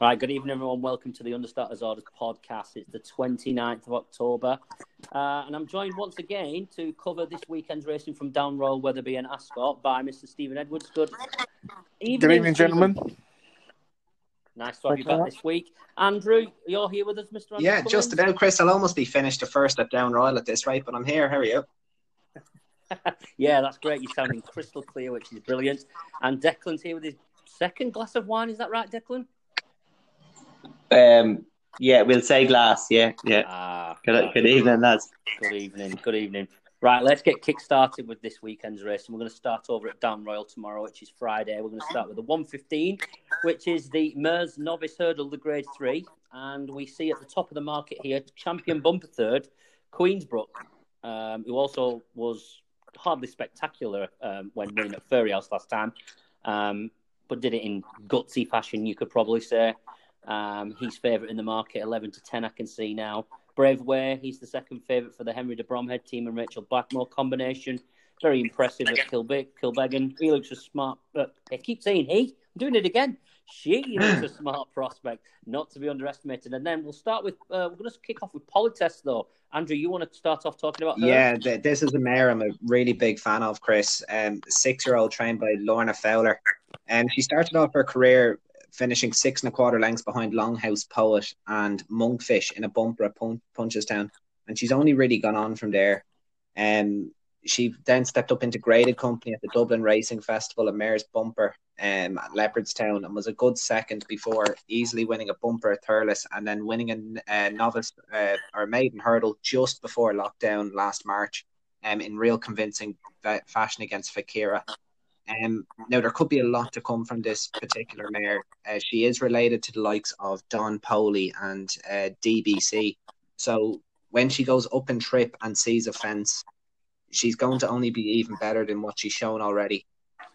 Right, good evening, everyone. Welcome to the Understarters Orders podcast. It's the 29th of October, uh, and I'm joined once again to cover this weekend's racing from Down Royal Wetherby and Ascot by Mr. Stephen Edwards. Good evening, good evening gentlemen. Nice to have you back this week. Andrew, you're here with us, Mr. Andrew yeah, just about, Chris. I'll almost be finished the first at Down Royal at this rate, but I'm here. How are you? yeah, that's great. You're sounding crystal clear, which is brilliant. And Declan's here with his second glass of wine. Is that right, Declan? Um, yeah, we'll say glass. Yeah, yeah. Ah, good, good evening, lads. Good evening. Good evening. Right, let's get kick started with this weekend's race. And we're going to start over at Down Royal tomorrow, which is Friday. We're going to start with the 115, which is the Mares Novice Hurdle, the Grade 3. And we see at the top of the market here, champion bumper third, Queensbrook, um, who also was hardly spectacular um, when winning at Fairyhouse last time, um, but did it in gutsy fashion, you could probably say. Um, he's favourite in the market, 11 to 10, I can see now. Brave Way, he's the second favourite for the Henry de Bromhead team and Rachel Blackmore combination. Very impressive at Kilbe- Kilbeggan. He looks a smart, but I keep saying he. I'm doing it again. She is a smart prospect, not to be underestimated. And then we'll start with, uh, we're going to kick off with Politesse, though. Andrew, you want to start off talking about her? Yeah, th- this is a mare I'm a really big fan of, Chris. Um, six year old trained by Lorna Fowler. And um, she started off her career finishing six and a quarter lengths behind Longhouse Poet and Monkfish in a bumper at Pun- Punchestown. And she's only really gone on from there. Um, she then stepped up into graded company at the Dublin Racing Festival at Mayor's Bumper um, at Leopardstown and was a good second before easily winning a bumper at Thurles and then winning a, a novice uh, or maiden hurdle just before lockdown last March um, in real convincing fashion against Fakira. Um, now there could be a lot to come from this particular mare. Uh, she is related to the likes of Don Poli and uh, DBC. So when she goes up in trip and sees a fence, she's going to only be even better than what she's shown already.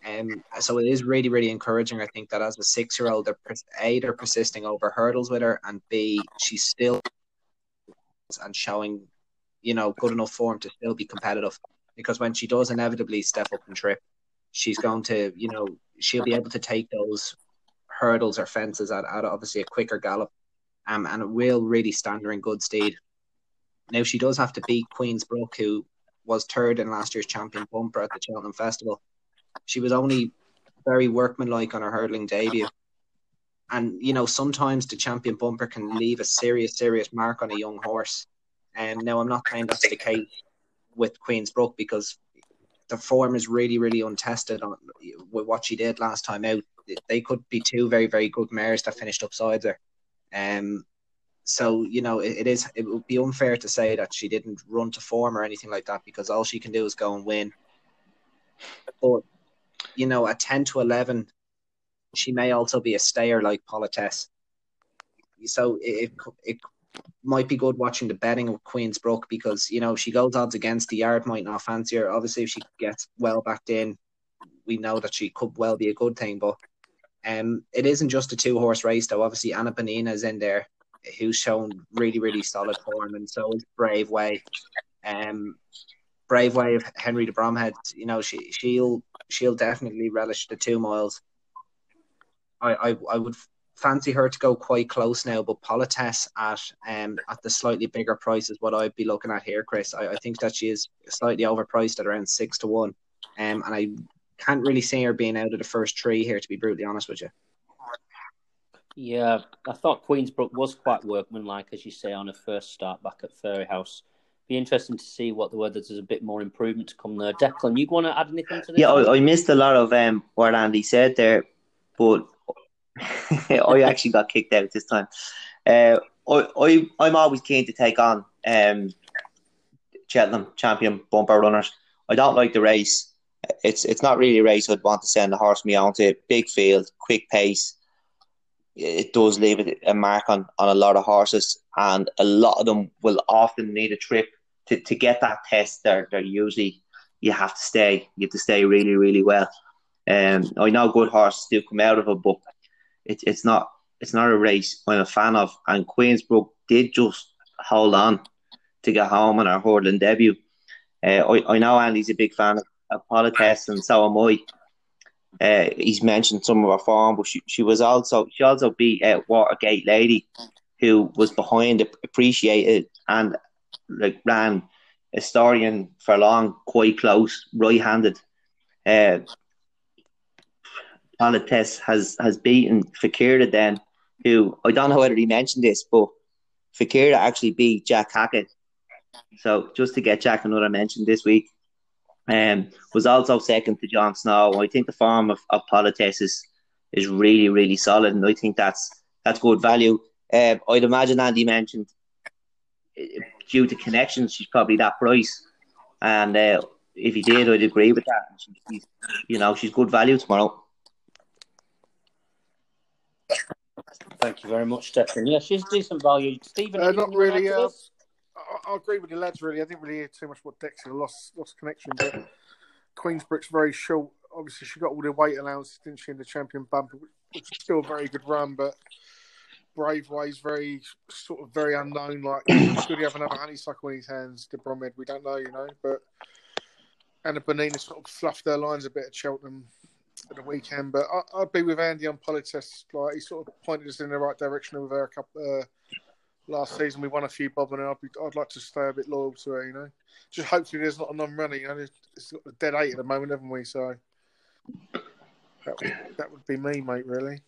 Um, so it is really, really encouraging. I think that as a six-year-old, they're a they're persisting over hurdles with her, and b she's still and showing, you know, good enough form to still be competitive. Because when she does inevitably step up and trip, she's going to, you know, she'll be able to take those hurdles or fences at, at obviously a quicker gallop, um, and it will really stand her in good stead. Now she does have to beat Queensbrook, who was third in last year's champion bumper at the Cheltenham Festival. She was only very workmanlike on her hurdling debut. And, you know, sometimes the champion bumper can leave a serious, serious mark on a young horse. And now I'm not saying that's the case with Queensbrook because the form is really, really untested on with what she did last time out. They could be two very, very good mares that finished upside her. Um, so you know it, it is. It would be unfair to say that she didn't run to form or anything like that because all she can do is go and win. But you know, at ten to eleven, she may also be a stayer like Politesse. So it, it might be good watching the betting of Queensbrook because you know she goes odds against the yard might not fancy her. Obviously, if she gets well backed in, we know that she could well be a good thing. But um, it isn't just a two horse race though. Obviously, Anna Bonina is in there, who's shown really really solid form, and so is Brave Way. Um, Brave Way of Henry de Bromhead. You know she she'll she'll definitely relish the two miles. I, I, I would fancy her to go quite close now, but Politesse at um at the slightly bigger price is what I'd be looking at here, Chris. I, I think that she is slightly overpriced at around six to one. Um and I can't really see her being out of the first three here to be brutally honest with you. Yeah, I thought Queensbrook was quite workmanlike, as you say, on her first start back at Fairyhouse. Be interesting to see what the whether there's a bit more improvement to come there. Declan, you want to add anything to this? Yeah, I, I missed a lot of um, what Andy said there, but I actually got kicked out this time. Uh, I, I, I'm always keen to take on um, Cheltenham champion bumper runners. I don't like the race. It's it's not really a race I'd want to send the horse me onto. Big field, quick pace. It does leave a mark on, on a lot of horses, and a lot of them will often need a trip to, to get that test. They're, they're usually you have to stay. You have to stay really, really well. Um, I know good horses do come out of it, but it's it's not it's not a race I'm a fan of. And Queensbrook did just hold on to get home on our hurdling debut. Uh, I, I know Andy's a big fan of, of Politesse, and so am I. uh, he's mentioned some of her form, but she, she was also she also beat uh, Watergate Lady, who was behind, appreciated, and like ran Historian for long, quite close, right-handed. Uh, Politesse has has beaten Fakira then, who I don't know whether he mentioned this, but Fakira actually beat Jack Hackett. So just to get Jack another mention this week, um, was also second to Jon Snow. I think the form of, of Politesse is is really really solid, and I think that's that's good value. Uh, I'd imagine Andy mentioned due to connections, she's probably that price. And uh, if he did, I'd agree with that. You know, she's good value tomorrow. Thank you very much, Stefan. Yeah, she's decent value. Stephen, uh, not really. Uh, I, I, agree with the lads. Really, I didn't really hear too much about Dexter lost lost connection, but Queensbrook's very short. Obviously, she got all the weight allowances, didn't she, in the champion bumper, which is still a very good run, but Brave Way's very sort of very unknown. Like, should he have another honeysuckle in his hands? De Bromhead, we don't know, you know. But Anna Bonina sort of fluffed their lines a bit at Cheltenham the weekend. But I, would be with Andy on Politesse. Like he sort of pointed us in the right direction with her a couple. Uh, last season we won a few bob and I'd, be, I'd like to stay a bit loyal to her, you know. Just hopefully there's not a non-runner, you know. It's got a dead eight at the moment, haven't we? So that would, that would be me, mate. Really.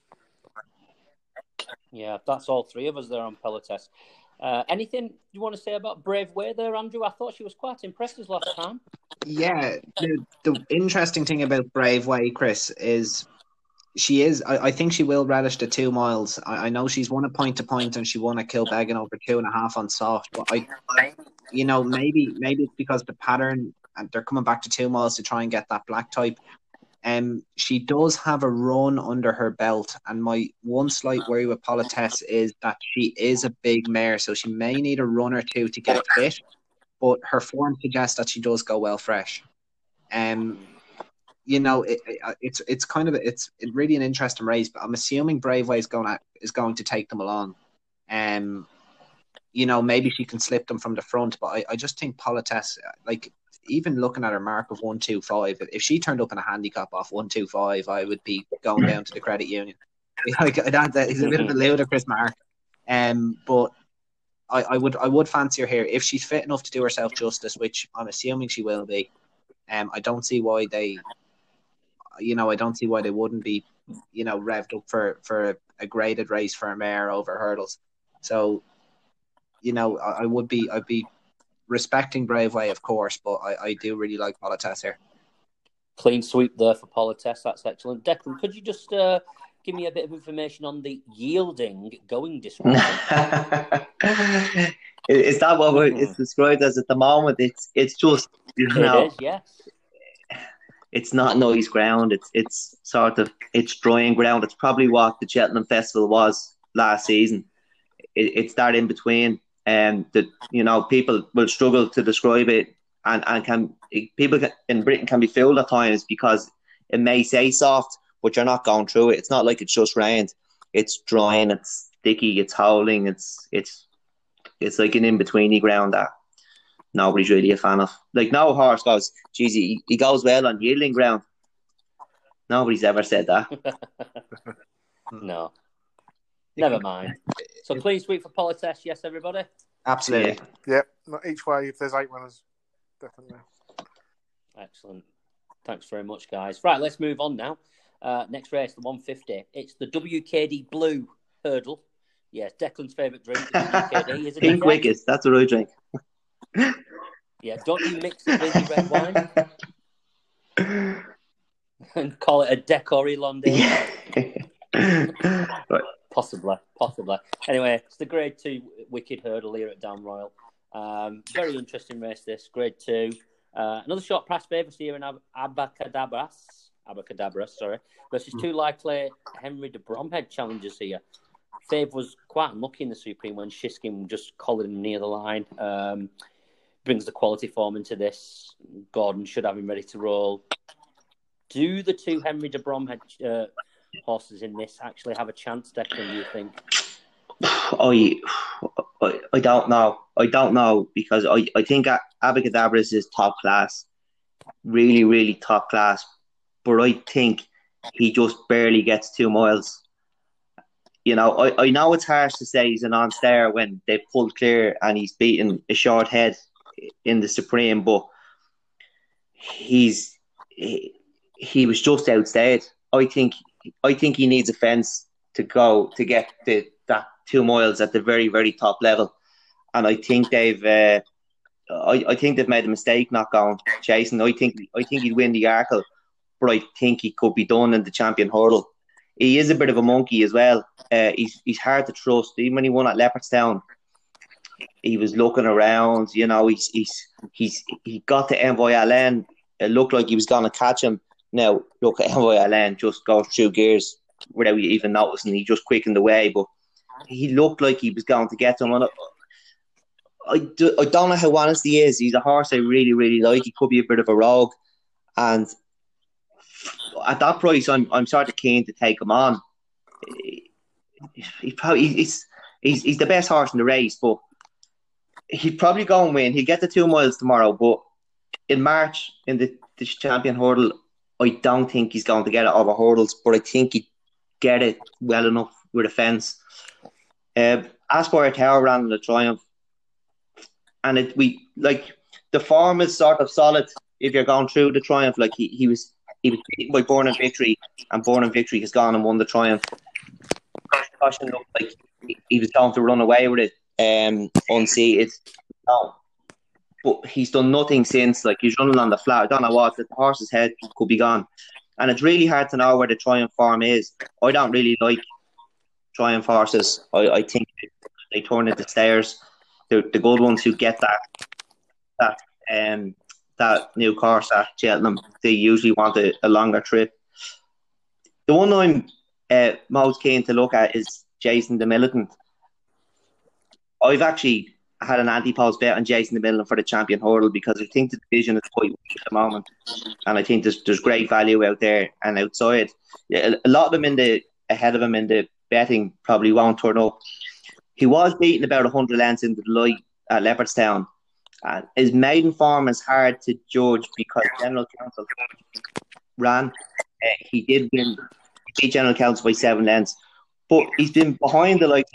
Yeah, that's all three of us there on Politesse. Uh, anything you want to say about Brave Way there, Andrew? I thought she was quite impressed as last time. Yeah, the, the interesting thing about Brave Way, Chris, is she is. I, I, think she will relish the two miles. I, I, know she's won a point to point and she won a kill Kilbeggan over two and a half on soft. But I, you know, maybe maybe it's because the pattern and they're coming back to two miles to try and get that black type. Um, she does have a run under her belt, and my one slight worry with Politesse is that she is a big mare, so she may need a run or two to get fit. But her form suggests that she does go well fresh. Um, you know, it, it, it's it's kind of it's really an interesting race, but I'm assuming Braveway is going to is going to take them along. Um, you know, maybe she can slip them from the front, but I, I just think Politesse, like even looking at her mark of one two five, if she turned up in a handicap off one two five, I would be going down to the credit union. Like that, that is a bit of a ludicrous mark. Um, but I, I would I would fancy her here if she's fit enough to do herself justice, which I'm assuming she will be. Um, I don't see why they, you know, I don't see why they wouldn't be, you know, revved up for for a graded race for a mare over hurdles. So, you know, I, I would be I'd be respecting Brave Way, of course, but I, I do really like Politesse here. Clean sweep there for Politesse. That's excellent. Declan, could you just uh, give me a bit of information on the yielding going disruption? is that what it's described as at the moment? It's it's just you know, it is, yes. It's not noise ground. It's it's sort of it's drying ground. It's probably what the Cheltenham Festival was last season. It, it's that in between and um, that you know people will struggle to describe it, and and can people in Britain can be fooled at times because it may say soft, but you're not going through it. It's not like it's just rained. It's drying. It's sticky. It's howling. It's it's it's like an in betweeny ground that nobody's really a fan of. Like no horse goes, geez, he, he goes well on yielding ground. Nobody's ever said that. no. Never mind. So clean sweep for Politesse, yes, everybody? Absolutely. Yep. Not each way, if there's eight runners, definitely. Excellent. Thanks very much, guys. Right, let's move on now. Uh, next race, the 150. It's the WKD Blue Hurdle. Yes, Declan's favourite drink is WKD. Is it Pink Wickets, that's what I drink. yeah, don't you mix it with red wine? and call it a Decory Londe. right. Possibly, possibly. Anyway, it's the Grade Two Wicked Hurdle here at Down Royal. Um, very interesting race. This Grade Two. Uh, another short price favourite here in Ab- Abracadabras. Abracadabras, sorry. Versus two likely Henry de Bromhead challengers here. Fave was quite unlucky in the Supreme when Shiskin just collared him near the line. Um, brings the quality form into this. Gordon should have him ready to roll. Do the two Henry de Bromhead uh, horses in this actually have a chance, Declan, do you think? I, I, don't know. I don't know because I, I think Abracadabras is top class, really, really top class. But I think he just barely gets two miles. You know, I, I know it's harsh to say he's an non-stayer when they pulled clear and he's beaten a short head in the Supreme, but he's he, he was just outstayed. I think I think he needs a fence to go to get the that two miles at the very very top level, and I think they've. Uh, I, I think they've made a mistake not going chasing. I think I think he'd win the Arkle, but I think he could be done in the champion hurdle. He is a bit of a monkey as well. Uh, he's he's hard to trust. Even when he won at Leopardstown, he was looking around. You know, he's he's he's he got to Envoy Allen. It looked like he was going to catch him. Now look, Envoy Allen just goes through gears without even noticing. He just quickened the way, but he looked like he was going to get him. And I, do, I don't know how honest he is. He's a horse I really, really like. He could be a bit of a rogue. And at that price, I'm I'm sort of keen to take him on. He probably he's, he's he's the best horse in the race, but he'd probably go and win. He'll get the two miles tomorrow, but in March in the, the champion hurdle, I don't think he's going to get it over hurdles, but I think he'd get it well enough with a fence. Uh, Aspire Tower ran the Triumph and it we like the form is sort of solid if you're going through the triumph. Like he, he was he was beaten by Burning Victory, and Burning Victory has gone and won the triumph. Goshen looked like he was going to run away with it, um, unseated. No. But he's done nothing since. Like he's running on the flat. I don't know what the horse's head could be gone, and it's really hard to know where the triumph form is. I don't really like triumph horses. I, I think they turn into stairs the, the good ones who get that that um that new course at Cheltenham, they usually want a, a longer trip. The one I'm uh, most keen to look at is Jason the Militant. I've actually had an ante-post bet on Jason the Militant for the champion hurdle because I think the division is quite weak at the moment, and I think there's there's great value out there and outside. A lot of them in the ahead of him in the betting probably won't turn up. He was beaten about 100 lengths into the light at Leopardstown. And his maiden form is hard to judge because General Counsel ran. Uh, he did win, he beat General Counsel by seven lengths, but he's been behind the like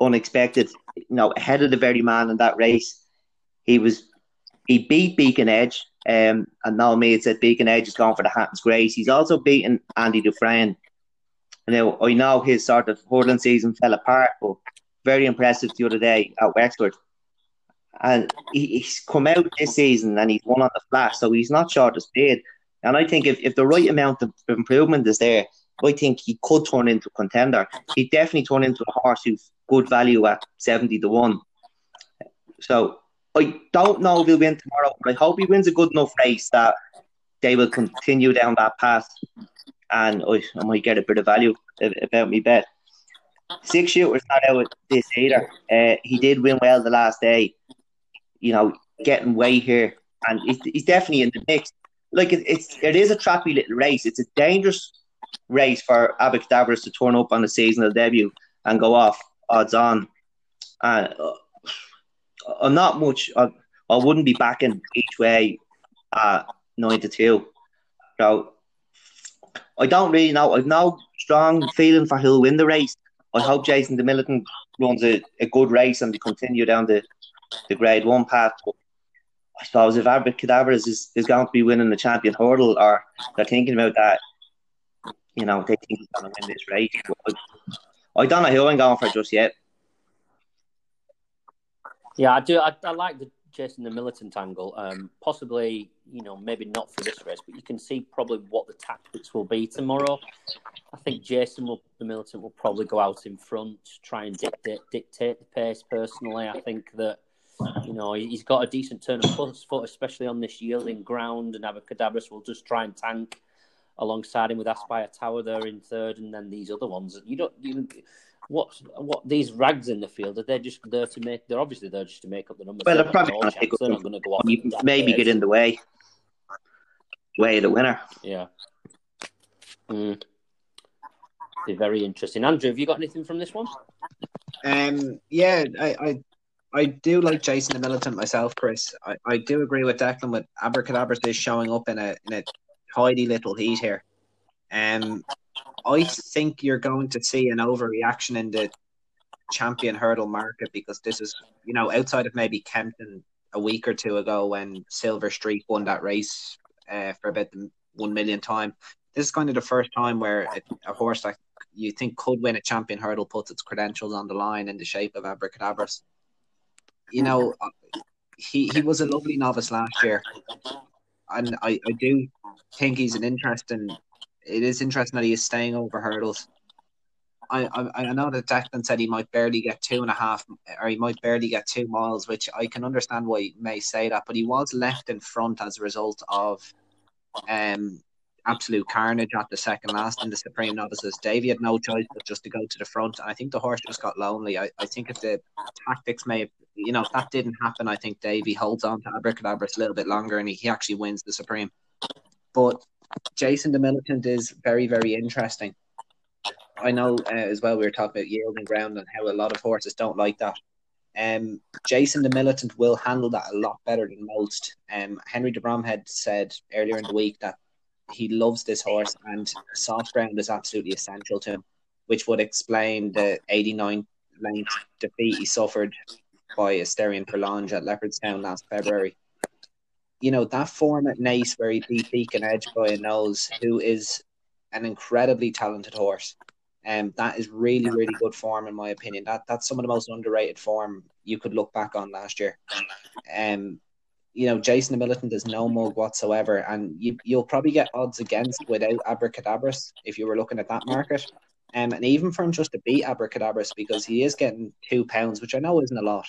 unexpected, you know, ahead of the very man in that race. He was he beat Beacon Edge, um, and now me said Beacon Edge is going for the Hatton's Grace. He's also beaten Andy Dufresne. Now I know his sort of hurdling season fell apart, but very impressive the other day at Wexford. And he, he's come out this season and he's won on the flat, so he's not short of speed. And I think if, if the right amount of improvement is there, I think he could turn into a contender. He definitely turn into a horse who's good value at 70 to 1. So I don't know if he'll win tomorrow, but I hope he wins a good enough race that they will continue down that path and I, I might get a bit of value about me bet. Six shooters not out this either. Uh, he did win well the last day. You know, getting way here, and he's, he's definitely in the mix. Like it, it's it is a trappy little race. It's a dangerous race for Abracadabras to turn up on the seasonal debut and go off odds on. And uh, I'm not much. I, I wouldn't be backing each way at nine to two. So I don't really know. I've no strong feeling for who'll win the race. I hope Jason the Militant runs a, a good race and continue down the, the grade one path. But I suppose if Abracadabras is, is going to be winning the champion hurdle or they're thinking about that, you know, they think he's going to win this race. But I, don't know who I'm going for just yet. Yeah, I do. I, I like the Jason the militant angle. Um, possibly, you know, maybe not for this race, but you can see probably what the tactics will be tomorrow. I think Jason will, the militant will probably go out in front, try and dictate dictate the pace. Personally, I think that you know he's got a decent turn of foot, especially on this yielding ground, and Abracadabras will just try and tank alongside him with Aspire Tower there in third, and then these other ones. You don't you what what these rags in the field are they just there to make? They're obviously there just to make up the numbers. Well, they're, they're probably going to They're not going to go off. Maybe get in the way, way of the winner. Yeah. Mm. Be very interesting. Andrew, have you got anything from this one? Um. Yeah, I. I... I do like Jason the Militant myself, Chris. I, I do agree with Declan with Abracadabras is showing up in a in a tidy little heat here. Um, I think you're going to see an overreaction in the champion hurdle market because this is, you know, outside of maybe Kempton a week or two ago when Silver Streak won that race uh, for about the one million time. This is kind of the first time where a, a horse that you think could win a champion hurdle puts its credentials on the line in the shape of Abracadabras. You know, he, he was a lovely novice last year, and I, I do think he's an interesting. It is interesting that he is staying over hurdles. I, I I know that Declan said he might barely get two and a half, or he might barely get two miles, which I can understand why he may say that. But he was left in front as a result of um absolute carnage at the second last in the Supreme Novices. Davy had no choice but just to go to the front. And I think the horse just got lonely. I, I think if the tactics may have, you know, if that didn't happen, I think Davy holds on to Abracadabras a little bit longer and he, he actually wins the Supreme. But Jason the Militant is very, very interesting. I know uh, as well we were talking about yielding ground and how a lot of horses don't like that. Um, Jason the Militant will handle that a lot better than most. Um, Henry de Bromhead said earlier in the week that he loves this horse and soft ground is absolutely essential to him, which would explain the 89 length defeat he suffered by Asterion Forlonge at Leopardstown last February. You know, that form at Naas where he beat Beacon Edge by a nose, who is an incredibly talented horse. Um, that is really, really good form in my opinion. That that's some of the most underrated form you could look back on last year. Um, you know, Jason the Militant is no mug whatsoever, and you you'll probably get odds against without Abracadabras if you were looking at that market. Um, and even for him just to beat Abracadabras because he is getting two pounds, which I know isn't a lot.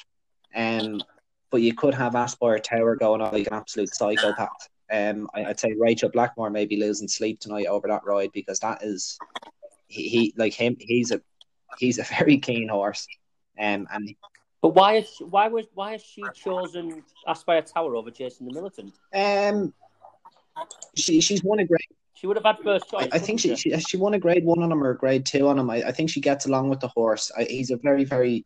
Um, but you could have Aspire Tower going on like an absolute psychopath. Um, I, would say Rachel Blackmore may be losing sleep tonight over that ride because that is he, he like him. He's a he's a very keen horse. Um, and but why is she, why was why has she chosen Aspire Tower over Jason the Militant? Um, she she's won a grade. She would have had first choice. I, I think she, she, she won a grade one on him or a grade two on him. I, I think she gets along with the horse. I, he's a very very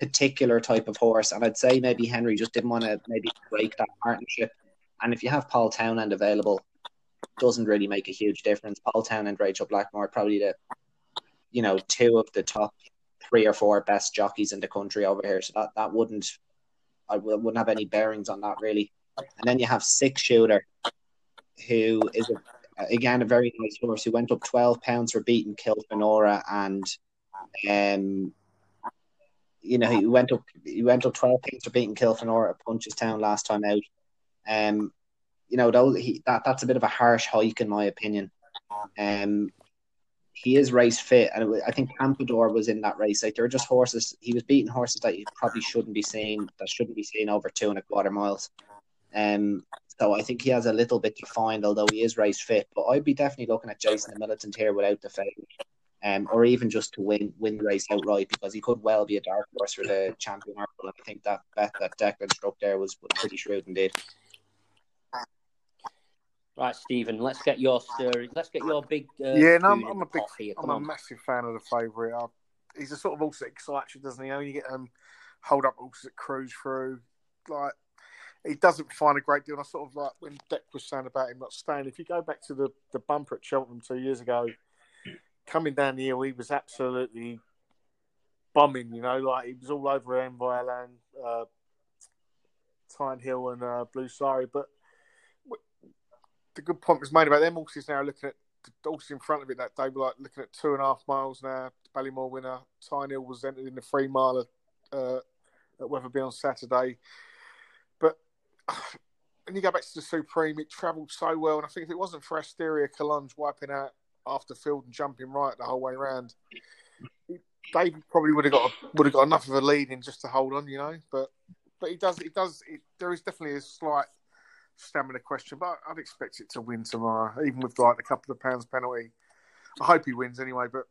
particular type of horse, and I'd say maybe Henry just didn't want to maybe break that partnership. And if you have Paul Townend available, doesn't really make a huge difference. Paul Townend and Rachel Blackmore probably the you know two of the top three or four best jockeys in the country over here. So that, that wouldn't I wouldn't have any bearings on that really. And then you have six shooter, who is a, again a very nice horse who went up twelve pounds for beating Kilfenora and um you know he went up he went up twelve pounds for beating Kilfenora at Punchestown last time out. Um you know, though he, that that's a bit of a harsh hike in my opinion. Um, he is race fit, and I think Campeador was in that race. Like they're just horses. He was beating horses that you probably shouldn't be seeing. That shouldn't be seen over two and a quarter miles. Um, so I think he has a little bit to find, although he is race fit. But I'd be definitely looking at Jason the Militant here without the favourite, um, or even just to win win the race outright because he could well be a dark horse for the champion. And I think that bet that Declan struck there was, was pretty shrewd indeed. Right, Stephen. Let's get your story. Let's get your big. Uh, yeah, no, I'm, I'm a big. Here. I'm on. a massive fan of the favourite. He's a sort of horse that excites you, doesn't he? You, know, you get um, hold up horses that cruise through. Like he doesn't find a great deal. And I sort of like when Deck was saying about him not staying. If you go back to the the bumper at Cheltenham two years ago, coming down the hill, he was absolutely bombing. You know, like he was all over Envoy Allen, uh, Thyme Hill, and uh, Blue Sari, but the good point was made about them horses now looking at the horses in front of it that day were like looking at two and a half miles now. Ballymore winner. Thyme Hill was entered in the three mile uh, at Wetherby on Saturday. When you go back to the Supreme, it travelled so well. And I think if it wasn't for Asterion Forlonge wiping out after field and jumping right the whole way around, David probably would have got would have got enough of a lead in just to hold on, you know. But but he does he does it, there is definitely a slight stamina question, but I'd expect it to win tomorrow, even with like a couple of pounds penalty. I hope he wins anyway, but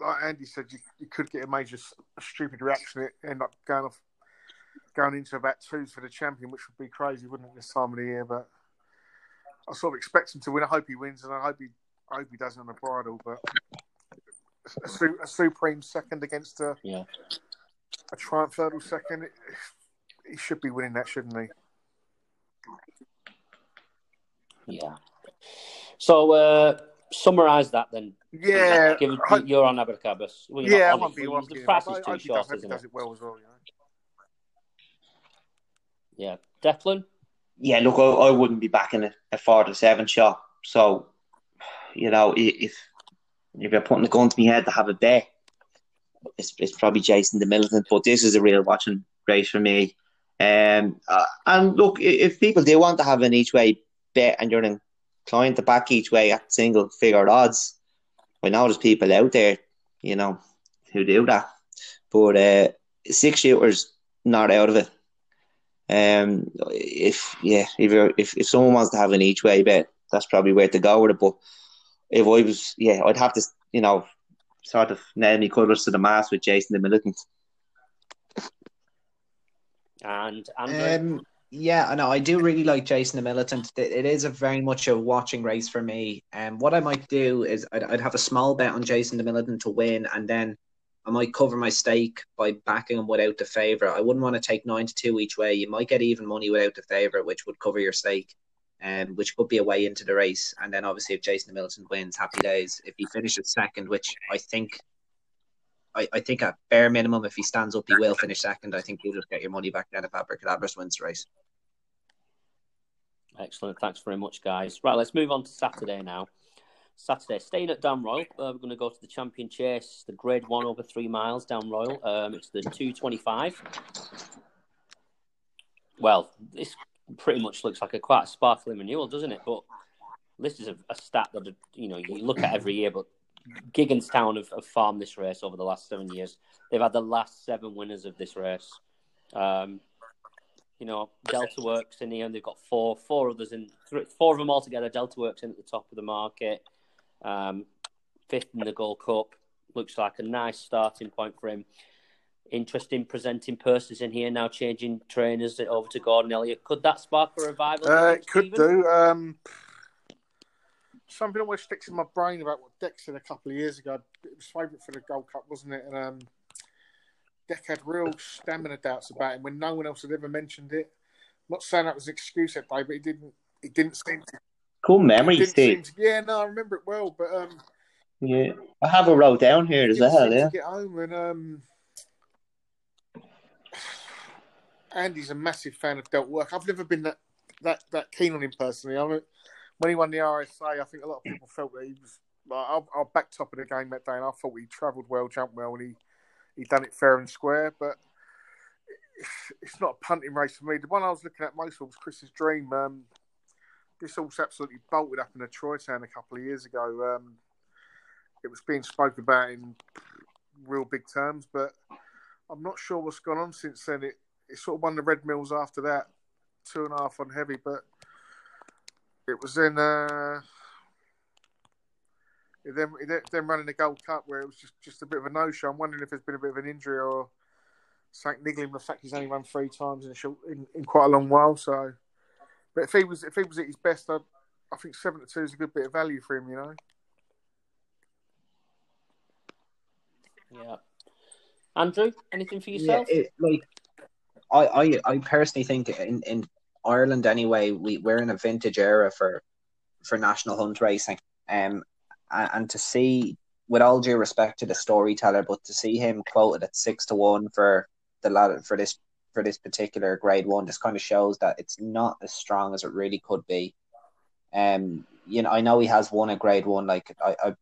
like Andy said, you, you could get a major stupid reaction. It end up going off, going into about twos for the champion, which would be crazy, wouldn't it, this time of the year? But I sort of expect him to win. I hope he wins, and I hope he, I hope he does on the bridle. But a, a, supreme second against a yeah. a triumph hurdle second, he should be winning that, shouldn't he? Yeah. So uh, Summarise that then. Yeah, Give, I- you're on Abracabas. Well, yeah, on won't it, one. The price is too I, short, I isn't does it? it well as well. You know? Yeah. Declan? Yeah, look, I, I wouldn't be backing a, a four to seven shot. So, you know, if if you're putting the gun to my head to have a bet, it's, it's probably Jason the Militant. But this is a real watching race for me. Um, uh, and look, if people do want to have an each way bet and you're inclined to back each way at single figure odds, I know there's people out there, you know, who do that. But uh, six shooters not out of it. Um, if yeah, if you're, if if someone wants to have an each way bet, that's probably where to go with it. But if I was, yeah, I'd have to, you know, sort of nail me colours to the mast with Jason the Militant. And Andrew? Um, yeah, I know. I do really like Jason the Militant. It it is a very much a watching race for me. And um, what I might do is I'd, I'd have a small bet on Jason the Militant to win, and then I might cover my stake by backing him without the favourite. I wouldn't want to take nine to two each way. You might get even money without the favourite, which would cover your stake, um, which could be a way into the race. And then obviously, if Jason Militant wins, happy days. If he finishes second, which I think. I, I think at bare minimum, if he stands up, he will finish second. I think you'll just get your money back then if Abracadabras wins the race. Excellent. Thanks very much, guys. Right, let's move on to Saturday now. Saturday, staying at Down Royal, uh, we're going to go to the Champion Chase, the Grade One over three miles Down Royal. Um, it's the two twenty-five. Well, this pretty much looks like a quite a sparkling renewal, doesn't it? But this is a, a stat that you know you look at every year. But Gigginstown have, have farmed this race over the last seven years. They've had the last seven winners of this race. Um, you know, Delta Works in here, and they've got four, four others in, three, four of them altogether. Delta Works in at the top of the market, um, fifth in the Gold Cup. Looks like a nice starting point for him. Interesting Presenting Percy in here now, changing trainers over to Gordon Elliott. Could that spark a revival? Uh, it could do. Um, something always sticks in my brain about what Deck said a couple of years ago. It was favourite for the Gold Cup, wasn't it? And um, Deck had real stamina doubts about him when no one else had ever mentioned it. I'm not saying that was an excuse that day, but he didn't. He didn't seem to. Cool memory, Steve. yeah, no, I remember it well, but um, Yeah, I have a wrote down here as well. Yeah, get home. And um, Andy's a massive fan of Delt Work. I've never been that that, that keen on him personally. I mean, when he won the RSA, I think a lot of people felt that he was. Like, I, I back Topofthegame that day, and I thought he travelled well, jumped well, and he he done it fair and square. But it's not a punting race for me. The one I was looking at most of was Chris's Dream. Um, this horse absolutely bolted up in a Troytown a couple of years ago. Um, it was being spoken about in real big terms, but I'm not sure what's gone on since then. It, it sort of won the Red Mills after that, two and a half on heavy, but it was in uh, then then running the Gold Cup where it was just, just a bit of a no show. I'm wondering if there's been a bit of an injury or something niggling the fact he's only run three times in a short, in, in quite a long while. So, but if he was if he was at his best, I'd, I think seven to two is a good bit of value for him. You know. Yeah. Andrew, anything for Yeah, yourself? it, like I, I, I personally think in, in Ireland anyway, we we're in a vintage era for for national hunt racing. Um, and, and to see, with all due respect to the storyteller, but to see him quoted at six to one for the lad for this for this particular grade one, just kind of shows that it's not as strong as it really could be. Um, you know, I know he has won a grade one. Like I, I,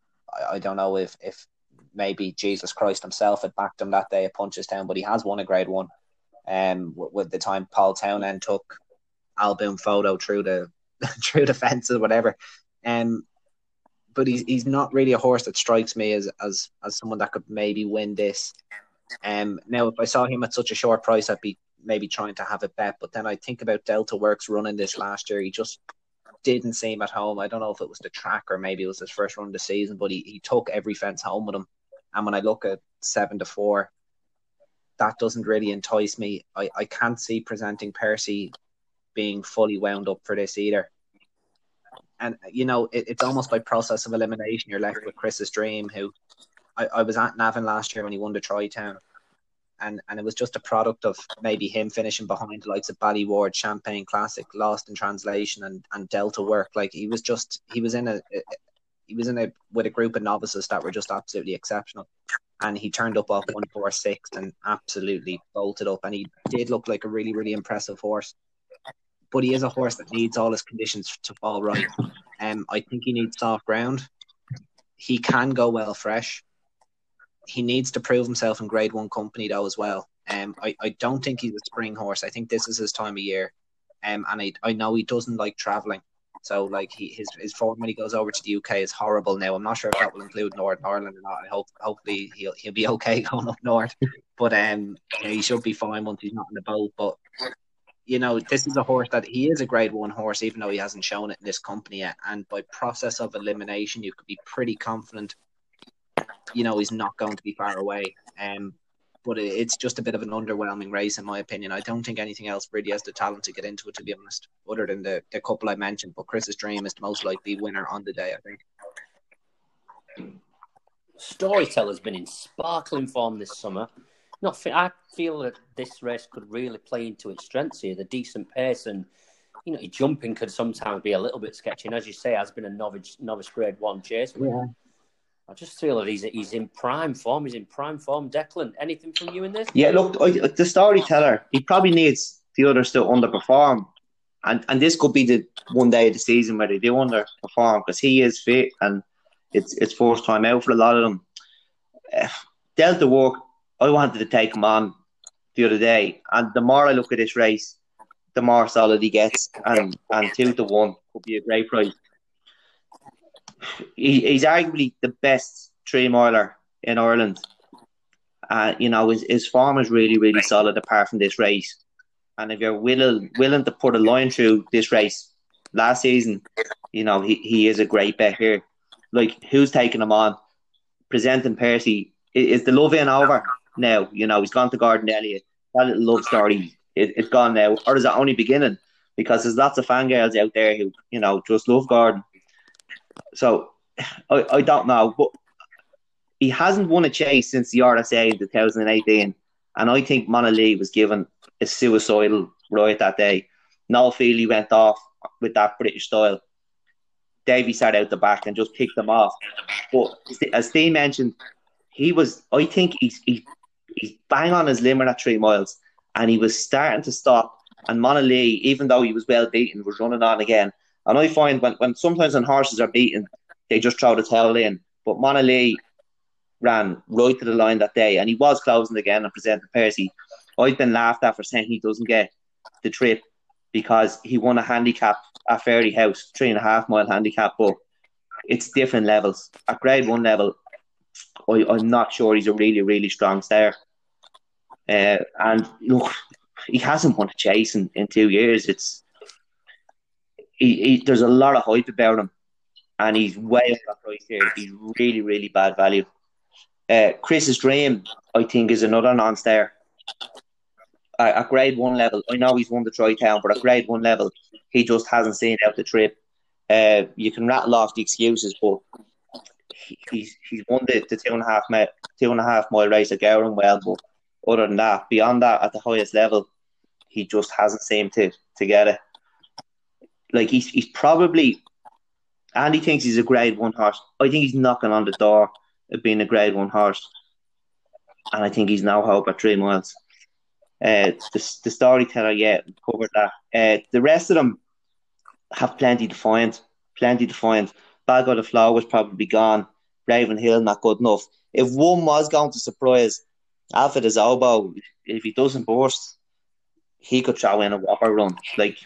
I don't know if if maybe Jesus Christ himself had backed him that day at Punchestown, but he has won a grade one. Um, with, with the time Paul Townend took Al Boum Photo through the through the fence or whatever. Um, but he's he's not really a horse that strikes me as as as someone that could maybe win this. Um, now if I saw him at such a short price, I'd be maybe trying to have a bet. But then I think about Delta Works running this last year. He just didn't seem at home. I don't know if it was the track or maybe it was his first run of the season, but he, he took every fence home with him. And when I look at seven to four, that doesn't really entice me. I, I can't see presenting Percy being fully wound up for this either. And you know, it, it's almost by process of elimination. You're left with Chris's dream, who I, I was at Navan last year when he won the Troytown. And and it was just a product of maybe him finishing behind the likes of Ballyward, Champagne Classic, Lost in Translation and, and Delta Work. Like he was just he was in a, a he was in a with a group of novices that were just absolutely exceptional. And he turned up off one four six and absolutely bolted up. And he did look like a really, really impressive horse. But he is a horse that needs all his conditions to fall right. Um, I think he needs soft ground. He can go well fresh. He needs to prove himself in Grade One company though as well. Um, I, I don't think he's a spring horse. I think this is his time of year. Um, and I, I know he doesn't like traveling. So like he his his form when he goes over to the UK is horrible now. I'm not sure if that will include Northern Ireland or not. I hope hopefully he'll he'll be okay going up north. But um you know, he should be fine once he's not in the boat. But you know, this is a horse that he is a grade one horse, even though he hasn't shown it in this company yet. And by process of elimination, you could be pretty confident, you know, he's not going to be far away. Um, but it's just a bit of an underwhelming race, in my opinion. I don't think anything else really has the talent to get into it, to be honest, other than the, the couple I mentioned. But Chris's Dream is the most likely winner on the day, I think. Storyteller's been in sparkling form this summer. Not, I feel that this race could really play into its strengths here. The decent pace and you know, jumping could sometimes be a little bit sketchy. And as you say, has been a novice novice grade one chase. Yeah. I just feel that he's he's in prime form. He's in prime form. Declan, anything from you in this? Yeah, look, the storyteller, he probably needs the others to underperform, and and this could be the one day of the season where they do underperform because he is fit and it's it's first time out for a lot of them. Uh, Delta Work, I wanted to take him on the other day, and the more I look at this race, the more solid he gets, and and two to one could be a great price he, he's arguably the best three miler in Ireland. Uh, you know, his, his form is really, really solid apart from this race. And if you're willing willing to put a line through this race last season, you know, he, he is a great bet here. Like, who's taking him on? Presenting Percy. Is, is the love in over now? You know, he's gone to Gordon Elliott. That little love story is it, gone now. Or is it only beginning? Because there's lots of fangirls out there who, you know, just love Gordon so I, I don't know, but he hasn't won a chase since the RSA in 2018. And I think Monalee was given a suicidal right that day. Noel Fehily went off with that British style. Davy sat out the back and just picked them off. But as Steve mentioned, he was, I think he's, he, he's bang on his limit at three miles. And he was starting to stop. And Monalee, even though he was well beaten, was running on again. And I find when, when sometimes when horses are beaten, they just throw the towel in. But Monalee ran right to the line that day, and he was closing again and presented Percy. I've been laughed at for saying he doesn't get the trip because he won a handicap at Fairyhouse, three and a half mile handicap, but it's different levels. At grade one level, I, am not sure he's a really, really strong stayer. Uh, and look, he hasn't won a chase in, in two years. It's he, he, there's a lot of hype about him, and he's way price here. He's really, really bad value. Uh, Chris's Dream, I think, is another non-stayer. Uh, at grade one level, I know he's won the Troytown, but at grade one level, he just hasn't seen out the trip. Uh, you can rattle off the excuses, but he, he's he's won the, the two and a half mile two and a half mile race at Gowran well, but other than that, beyond that, at the highest level, he just hasn't seemed to to get it. Like he's he's probably and he thinks he's a grade one horse. I think he's knocking on the door of being a grade one horse. And I think he's now hope at three miles. Uh, the, the storyteller, yeah, covered that. Uh, the rest of them have plenty to find. Plenty to find. Bag of the Flow was probably gone. Ravenhill not good enough. If one was going to surprise Alpha Des Obeaux, if he doesn't burst, he could throw in a whopper run. Like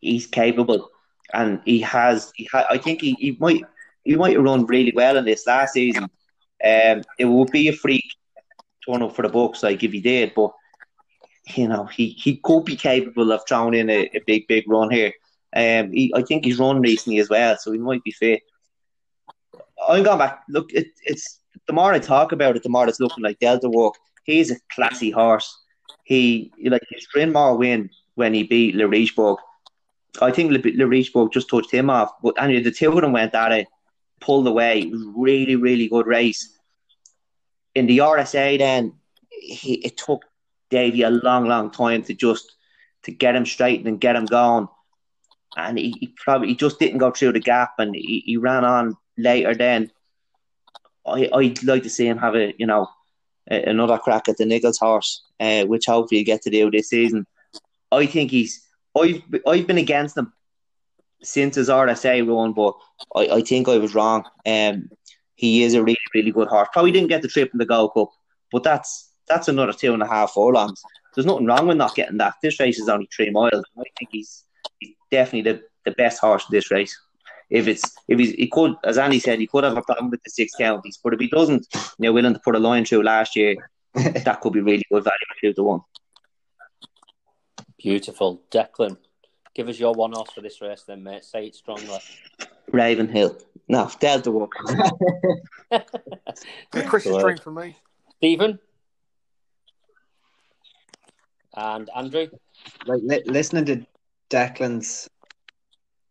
he's capable, and he has. He ha- I think he, he might he might run really well in this last season. Um, it would be a freak turn up for the books, like if he did, but you know he, he could be capable of throwing in a, a big big run here. Um, he, I think he's run recently as well, so he might be fit. I'm going back. Look, it, it's the more I talk about it, the more it's looking like Delta Work. He's a classy horse. He like his Bryn win when he beat Le Richebourg I think Le, Le just touched him off. But anyway, the two of them went at it, pulled away. It was really, really good race. In the RSA, then he, it took Davy a long, long time to just to get him straight and get him going. And he, he probably he just didn't go through the gap, and he, he ran on later, then I I'd like to see him have a you know another crack at the Nichols horse, uh, which hopefully he get to do this season. I think he's I've I've been against him since his RSA run, but I, I think I was wrong. Um, he is a really really good horse. Probably didn't get the trip in the Gold Cup, but that's that's another two and a half furlongs. There's nothing wrong with not getting that. This race is only three miles. I think he's, he's definitely the, the best horse in this race. If it's if he's, he could, as Andy said, he could have a problem with the six counties, but if he doesn't, you know, willing to put a line through last year, that could be really good value to one. Beautiful, Declan. Give us your one off for this race, then, mate. Say it strongly. Ravenhill. No, Delta Work. Chris's dream for me. Stephen and Andrew. Like li- listening to Declan's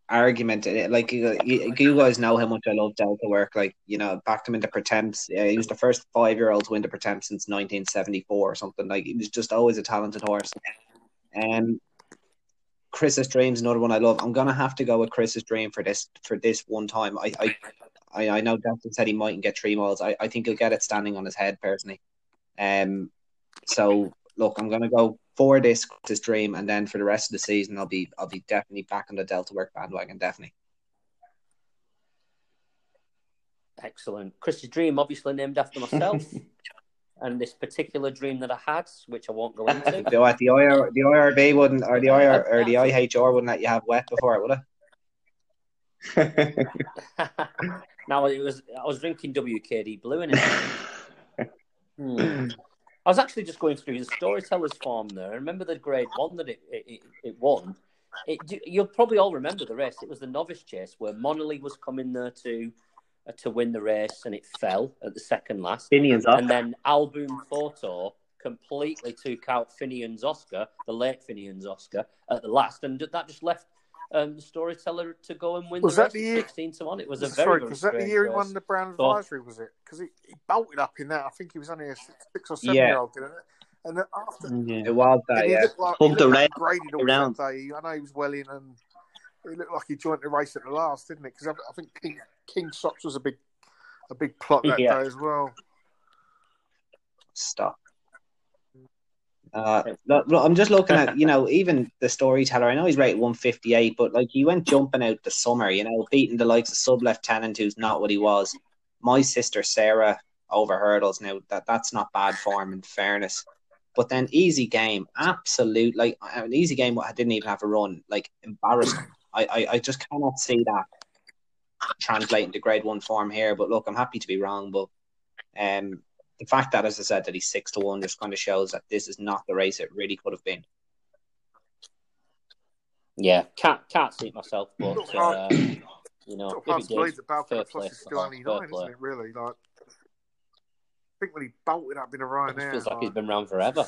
argument, eh, like you, you guys know how much I love Delta work. Like you know, backed him into Pertemps. Yeah, he was the first five-year-old to win the Pertemps since 1974 or something. Like he was just always a talented horse. And um, Chris's Dream's another one I love. I'm gonna have to go with Chris's Dream for this for this one time. I I, I, I know Declan said he mightn't get three miles. I, I think he'll get it standing on his head personally. Um, so look, I'm gonna go for this Chris's Dream, and then for the rest of the season, I'll be I'll be definitely back on the Delta Work bandwagon. Definitely. Excellent. Chris's Dream, obviously named after myself. and this particular dream that I had, which I won't go into. the, IR, the IRB wouldn't, or the IR, or the IHR wouldn't let you have wet before it, would it? now it was I was drinking WKD Blue in it. hmm. I was actually just going through the storyteller's form there. I remember the grade one that it it, it won. It, you'll probably all remember the race. It was the novice chase where Monalee was coming there to to win the race, and it fell at the second last. Finian's up. And then Al Boum Photo completely took out Finian's Oscar, the late Finian's Oscar, at the last, and that just left um, the storyteller to go and win was the that race the year, 16 to 1. It was a sorry, very, very was that the year he won the Brown Advisory, was it? Because he, he bolted up in that. I think he was only a six or seven Yeah. year old, didn't it? And then after, Yeah. It was and that, he yeah. looked like, he Pumped around- graded all around. that day. I know he was well in, and he looked like he joined the race at the last, didn't it? Because I, I think King, King Socks was a big, a big plot that Yeah. day as well. Stop. Uh, look, look, I'm just looking at, you know, even the storyteller. I know he's rated 158, but like he went jumping out the summer, you know, beating the likes of Sub Lieutenant, who's not what he was. My sister Sarah over hurdles. Now that that's not bad form, in fairness. But then easy game, absolute like an easy game. I didn't even have a run, like embarrassing. I, I, I just cannot see that translating to grade one form here. But look, I'm happy to be wrong. But um, the fact that, as I said, that he's six to one just kind of shows that this is not the race it really could have been. Yeah, can't can't see it myself, but uh, you know, Sort of if it did, fair Plus play is still horse, only fair nine, isn't it? Really, like. I think when he bolted up in a It just Ryanair, feels like he's been around forever.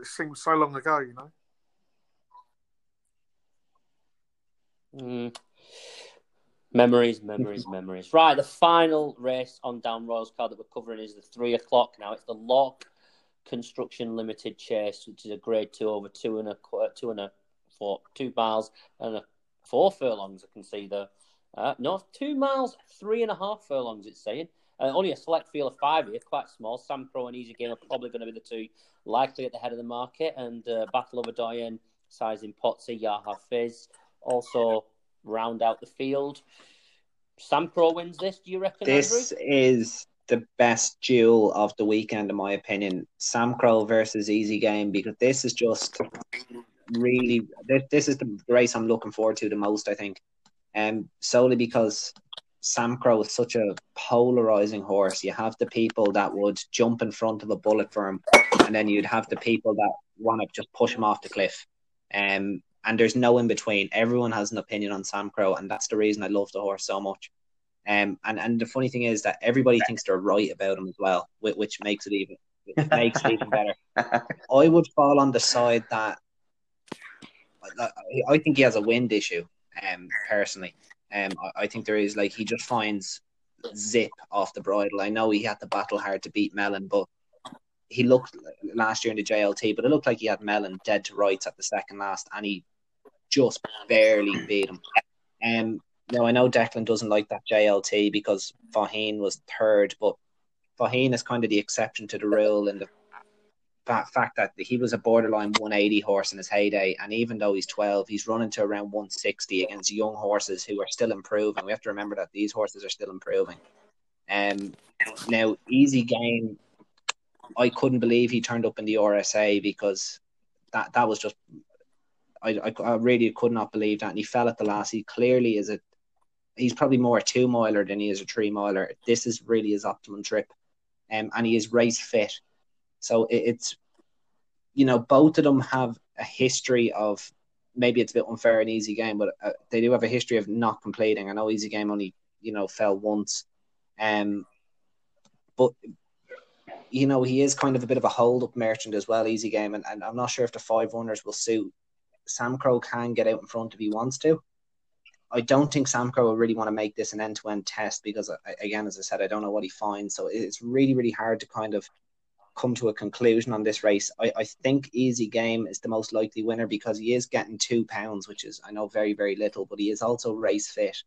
it seems so long ago, you know. Mm. Memories, memories, memories. Right, the final race on Down Royals card that we're covering is the three o'clock now. It's the Lock Construction Limited Chase, which is a grade two over two and a qu- two and a four two miles and a four furlongs. I can see there. Uh, no, two miles, three and a half furlongs. It's saying. Uh, only a select field of five here, quite small. Samcro and Easy Game are probably going to be the two likely at the head of the market, and uh, Battleoverdoyen, Sizing Pottsie, Yaha Fizz also round out the field. Samcro wins this, do you reckon, This is the best duel of the weekend, in my opinion. Samcro versus Easy Game, because this is just really this, this is the race I'm looking forward to the most, I think. Um, solely because Samcro is such a polarizing horse. You have the people that would jump in front of a bullet for him, and then you'd have the people that want to just push him off the cliff. Um, and there's no in between. Everyone has an opinion on Samcro, and that's the reason I love the horse so much. Um, and and the funny thing is that everybody thinks they're right about him as well, which, which makes it even makes it even better. I would fall on the side that I, I think he has a wind issue. Um, personally, um, I, I think there is like he just finds zip off the bridle. I know he had to battle hard to beat Melon, but he looked last year in the JLT, but it looked like he had Melon dead to rights at the second last, and he just barely beat him. Um, Now I know Declan doesn't like that JLT because Faugheen was third, but Faugheen is kind of the exception to the rule in the fact that he was a borderline 180 horse in his heyday, and even though he's 12, he's running to around 160 against young horses who are still improving. We have to remember that these horses are still improving. Um, now, easy game. I couldn't believe he turned up in the RSA because that that was just. I, I, I really could not believe that, and he fell at the last. He clearly is a. He's probably more a two miler than he is a three miler. This is really his optimum trip, um, and he is race fit. So it, it's, you know, both of them have a history of maybe it's a bit unfair and easy game, but uh, they do have a history of not completing. I know easy game only you know fell once, um, but you know he is kind of a bit of a hold up merchant as well. Easy game, and, and I'm not sure if the five runners will suit. Samcro can get out in front if he wants to. I don't think Samcro will really want to make this an end to end test because, uh, again, as I said, I don't know what he finds. So it's really, really hard to kind of come to a conclusion on this race. I, I think Easy Game is the most likely winner because he is getting two pounds, which is, I know, very, very little, but he is also race fit.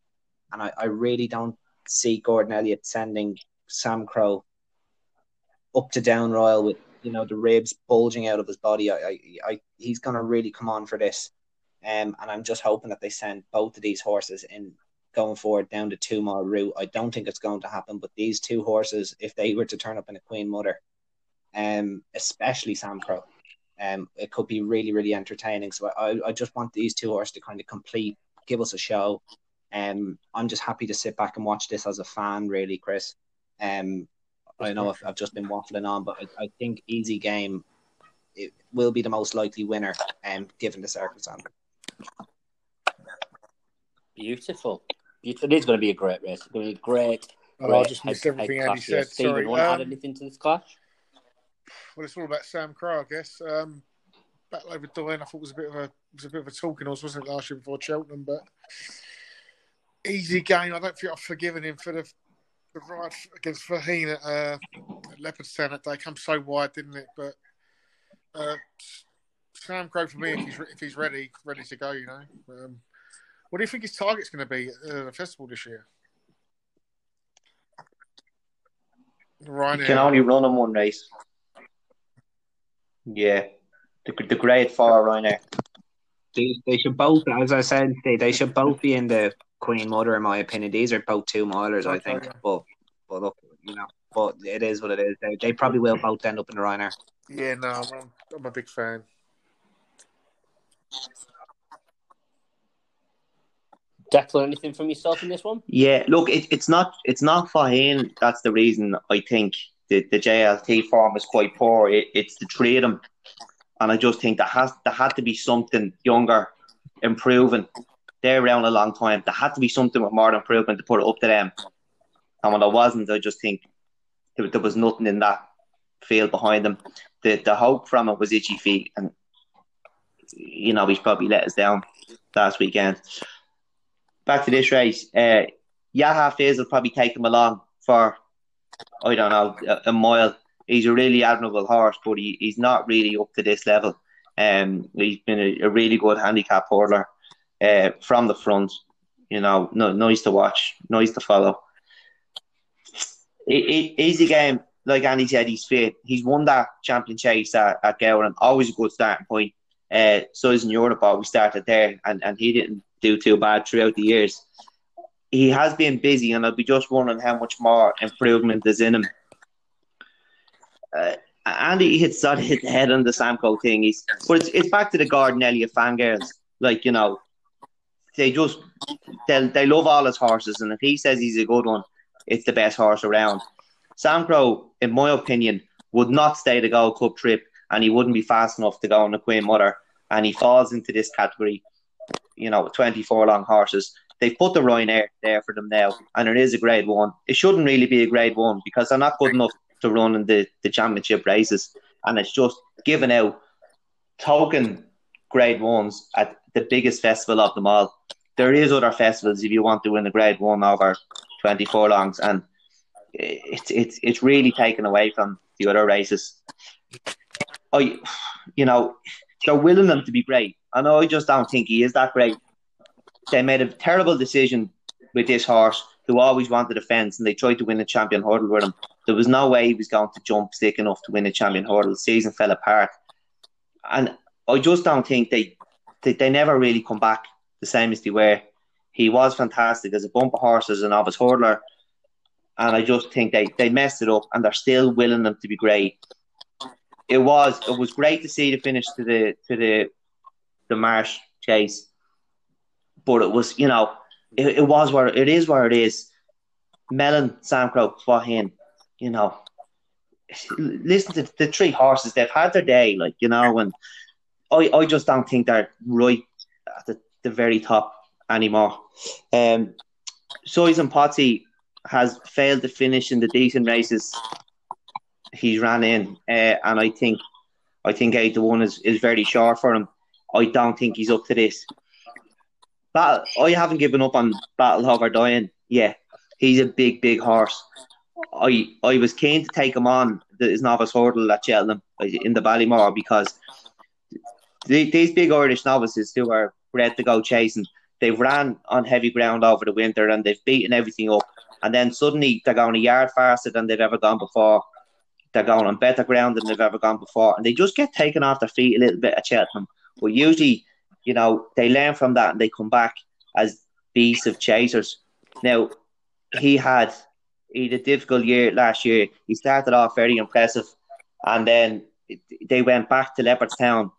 And I, I really don't see Gordon Elliott sending Samcro up to Down Royal with, you know, the ribs bulging out of his body. I, I, I he's to really come on for this. Um, and I'm just hoping that they send both of these horses in going forward down the two mile route. I don't think it's going to happen, but these two horses, if they were to turn up in a Queen Mother, um, especially Samcro. Um, it could be really, really entertaining. So I, I just want these two horses to kind of complete, give us a show. Um, I'm just happy to sit back and watch this as a fan, really, Chris. Um, I know I've, I've just been waffling on, but I, I think Easy Game it will be the most likely winner, um, given the circumstance. Beautiful. Beautiful. It is going to be a great race. It's going to be a great. Oh, I just missed everything Andy said. Stephen, Sorry. want to Um, add anything to this clash? well, it's all about Samcro, I guess. Um, Battleoverdoyen, I thought was a bit of a was a bit of a talking horse, wasn't it, last year before Cheltenham? But easy game. I don't think I've forgiven him for the the ride against Faugheen at, uh, at Leopardstown that day. Come so wide, didn't it? But uh, Samcro for me, if he's if he's ready, ready to go, you know. Um, what do you think his target's going to be at uh, the festival this year? Right You can only run in one race. Yeah, the the grade four runner. They, they should both, as I said, they, they should both be in the Queen Mother, in my opinion. These are both two milers, I think. yeah. But but look, you know, but it is what it is. They, they probably will both end up in the Ryanair. Yeah, no, I'm, I'm a big fan. Declan, anything from yourself in this one? Yeah, look, it, it's not it's not Faugheen. That's the reason I think the, the JLT form is quite poor. It, it's the three of them, and I just think there has there had to be something younger, improving. They're around a long time. There had to be something with more improvement to put it up to them. And when there wasn't, I just think there, was nothing in that field behind them. The the hope from it was itchy feet, and you know he's probably let us down last weekend. Back to this race, uh, Yaha Fizz will probably take him along for I don't know a, a mile. He's a really admirable horse, but he, he's not really up to this level. Um, he's been a, a really good handicap hurdler uh, from the front. You know, no, nice to watch, nice to follow. It, it, easy game, like Andy said, he's fit. He's won that champion chase at, at Gowran. Always a good starting point. Uh, Sizing Europe, we started there, and, and he didn't do too bad throughout the years. He has been busy, and I'll be just wondering how much more improvement is in him. Uh, Andy hits that hit the head on the Samcro thing. He's, but it's, it's back to the Gordon Elliott fangirls. Like, you know, they just they they love all his horses, and if he says he's a good one, it's the best horse around. Samcro, in my opinion, would not stay the Gold Cup trip, and he wouldn't be fast enough to go on the Queen Mother, and he falls into this category. You know, twenty four long horses. They put the Ryanair there for them now, and it is a Grade One. It shouldn't really be a Grade One because they're not good enough to run in the, the championship races, and it's just giving out token Grade Ones at the biggest festival of them all. There is other festivals if you want to win the Grade One over twenty four longs, and it's it's it's really taken away from the other races. I, you know, they're willing them to be great, I know I just don't think he is that great. They made a terrible decision with this horse who always wanted a fence and they tried to win a champion hurdle with him. There was no way he was going to jump stick enough to win a champion hurdle. The season fell apart. And I just don't think they, they they never really come back the same as they were. He was fantastic as a bumper horse, as a novice hurdler. And I just think they, they messed it up and they're still willing them to be great. It was it was great to see the finish to the to the the marsh chase. But it was, you know, it, it was where it is where it is. Melon, Sam Crow, Faugheen, you know. Listen to the three horses, they've had their day, like, you know, and I, I just don't think they're right at the, the very top anymore. Um Sizing Pottsie has failed to finish in the decent races he's ran in, uh, and I think I think eight to one is, is very short for him. I don't think he's up to this. But I haven't given up on Battleoverdoyen. Yeah, he's a big, big horse. I I was keen to take him on his novice hurdle at Cheltenham in the Ballymore because the, these big Irish novices who are bred to go chasing, they've ran on heavy ground over the winter and they've beaten everything up. And then suddenly they're going a yard faster than they've ever gone before. They're going on better ground than they've ever gone before. And they just get taken off their feet a little bit at Cheltenham. But usually, you know, they learn from that and they come back as beasts of chasers. Now, he had he had a difficult year last year. He started off very impressive, and then they went back to Leopardstown.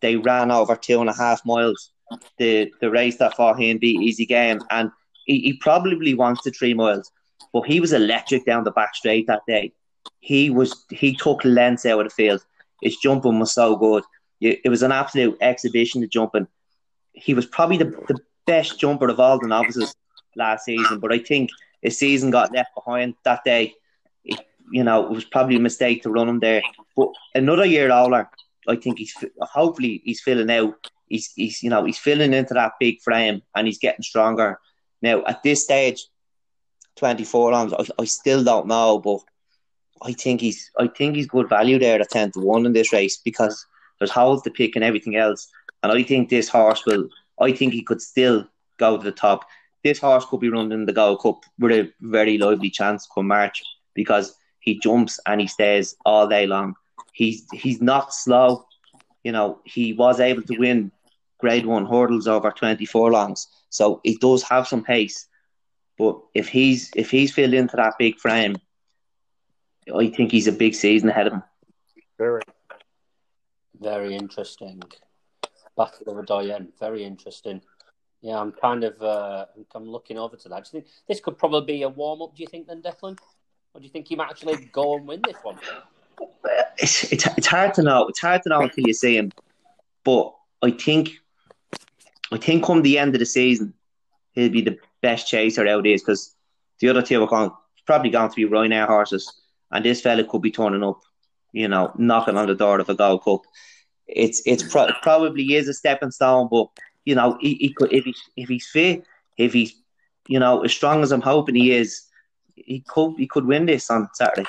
They ran over two and a half miles. The the race that fought him be easy game, and he, he probably wants the three miles, but he was electric down the back straight that day. He was he took lengths out of the field. His jumping was so good. It was an absolute exhibition of jumping. He was probably the, the best jumper of all the novices last season, but I think his season got left behind that day. It, you know, it was probably a mistake to run him there. But another year older, I think he's hopefully he's filling out. He's he's you know he's filling into that big frame and he's getting stronger. Now at this stage, twenty four on, I, I still don't know, but I think he's I think he's good value there at ten to one in this race because there's holes to pick and everything else. And I think this horse will. I think he could still go to the top. This horse could be running the Gold Cup with a very lively chance come March because he jumps and he stays all day long. He's he's not slow. You know, he was able to win grade one hurdles over 24 longs. So he does have some pace. But if he's if he's filled into that big frame, I think he's a big season ahead of him. Very. Very interesting. Battleoverdoyen. Very interesting. Yeah, I'm kind of uh, I'm looking over to that. Do you think this could probably be a warm up? Do you think then, Declan? Or do you think he might actually go and win this one? It's, it's it's hard to know. It's hard to know until you see him. But I think I think come the end of the season, he'll be the best chaser out there because the other two are going, probably going to be Ryanair horses, and this fella could be turning up you know, knocking on the door of a Gold Cup. It's it's pro- probably is a stepping stone, but you know, he, he could if he if he's fit, if he's you know as strong as I'm hoping he is, he could he could win this on Saturday.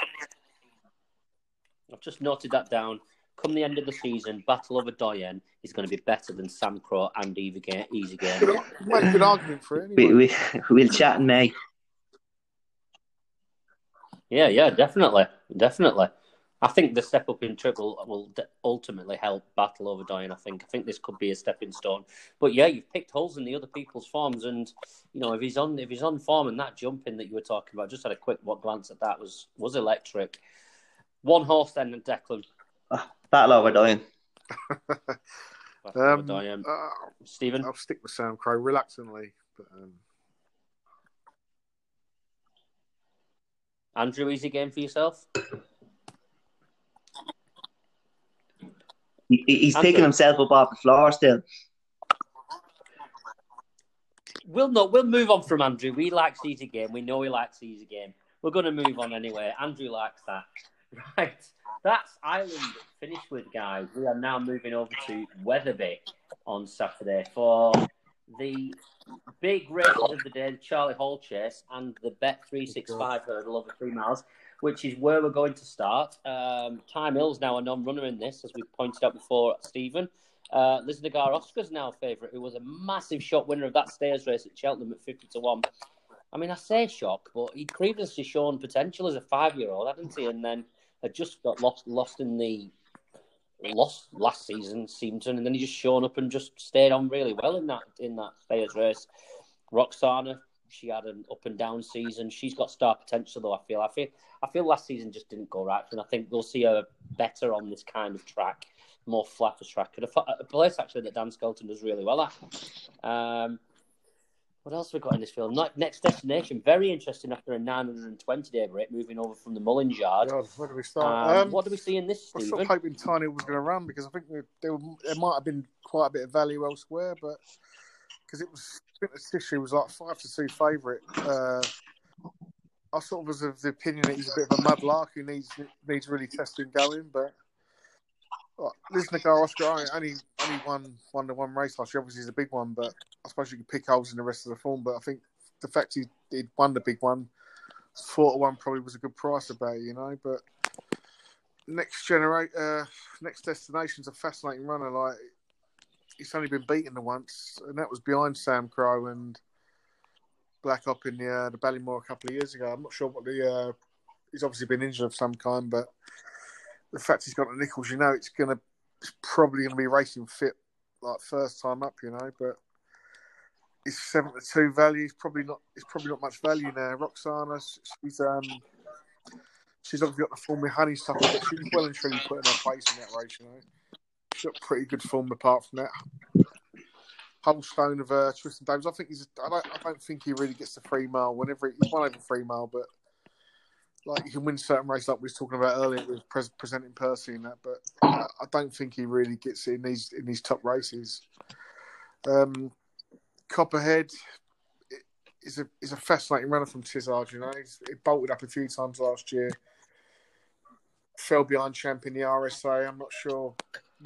I've just noted that down. Come the end of the season, Battleoverdoyen is going to be better than Samcro and Easy Game. Easy Game. Make a good argument for it. We, Anyway. we, we'll chat in May. Yeah, yeah, definitely, definitely. I think the step up in triple will ultimately help Battleoverdoyen. I think. I think this could be a stepping stone. But yeah, you've picked holes in the other people's forms, and you know if he's on if he's on form and that jumping that you were talking about, just had a quick what glance at that was was electric. One horse then, and Declan. Battle over Dying. Battle over Um, Dying. uh, Stephen. I'll stick with Samcro reluctantly, but um, Andrew, easy game for yourself. He, he's Andrew. picking himself up off the floor still. We'll not. We'll move on from Andrew. We like easy game. We know he likes easy game. We're going to move on anyway. Andrew likes that. Right. That's Ireland finished with, guys. We are now moving over to Wetherby on Saturday for the big race of the day, the Charlie Hall Chase and the Bet 365 hurdle over three miles. which is where we're going to start. Um, Thyme Hill's now a non-runner in this, as we pointed out before, Stephen. Uh, Lisnagar Oscar's now favourite, who was a massive shot winner of that stayers race at Cheltenham at 50 to 1. I mean, I say shock, but he'd previously shown potential as a five year old, hadn't he? And then had just got lost lost in the lost last season, seemed and then he just shown up and just stayed on really well in that in that stayers race. Roksana, she had an up and down season. She's got star potential though. I feel. I feel. I feel last season just didn't go right, and I think we'll see her better on this kind of track, more flatter track, and a, a place actually that Dan Skelton does really well at. Um, what else have we got in this film? Next Destination, very interesting after a 920 day break, moving over from the Mullins Yard. God, where do we start? Um, um, what do we see in this, I was sort of hoping Tiny was going to run because I think there, there, there might have been quite a bit of value elsewhere, but because it was, I think the tissue was like five to two favourite. Uh, I sort of was of the opinion that he's a bit of a mud lark who needs needs really testing going, but Lisnagar Oscar only only won one to one race last year. Obviously, is a big one, but I suppose you could pick holes in the rest of the form. But I think the fact he did won the big one, four to one probably was a good price about you know. But next generate, uh, next destination's a fascinating runner. Like he's only been beaten the once, and that was behind Samcro and Black Op in the uh, the Ballymore a couple of years ago. I'm not sure what the uh, he's obviously been injured of some kind, but the fact he's got the nickels, you know, it's gonna it's probably gonna be racing fit like first time up, you know. But it's seven to two value. It's probably not. It's probably not much value now. Roksana, she's um, she's obviously got the form with Honeysuckle, she's well and truly putting her place in that race, you know. She's got pretty good form apart from that. Holstone of uh, Tristan Davis. I think he's. I don't. I don't think he really gets the free mile. Whenever he, he's won over three mile, but like you can win certain races, like we was talking about earlier with pre- presenting Percy and that. But I, don't think he really gets it in these in these top races. Um, Copperhead is a is a fascinating runner from Tizzard. You know, he's, he bolted up a few times last year. Fell behind champion the RSA. I'm not sure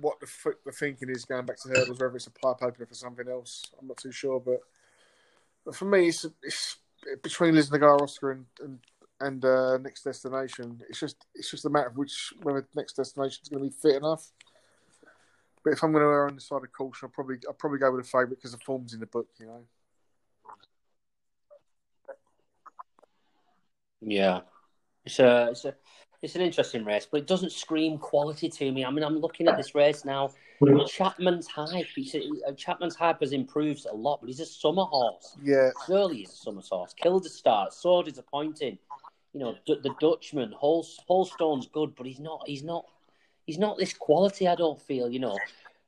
what the f- the thinking is going back to hurdles, whether it's a pipe opener for something else. I'm not too sure, but, but for me, it's, it's between Lisnagar, Oscar, and, and and uh, next destination. It's just it's just a matter of which whether next destination is going to be fit enough. But if I'm going to err on the side of caution, I'll probably I'll probably go with a favourite because the form's in the book, you know. Yeah, it's a it's a it's an interesting race, but it doesn't scream quality to me. I mean, I'm looking at this race now. Chapmanshype, he's a, Chapmanshype has improved a lot, but he's a summer horse. Yeah, Surely he's a summer horse. Kildisart, so disappointing you know, D- the Dutchman, Hol- Holstone's good, but he's not. He's not. He's not this quality. I don't feel. You know,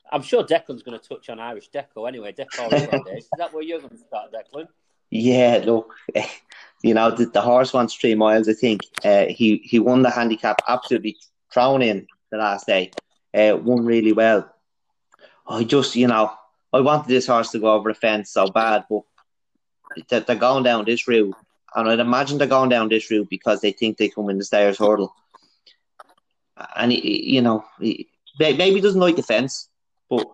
I'm sure Declan's going to touch on Irish Deco anyway. Deco Is that where you're going to start, Declan? Yeah, look, you know the, the horse wants three miles. I think uh, he he won the handicap absolutely thrown in the last day. Uh, won really well. I just you know I wanted this horse to go over the fence so bad, but they're, they're going down this route and I'd imagine they're going down this route because they think they can win the Stayers hurdle. And, he, you know, he, maybe he doesn't like the fence, but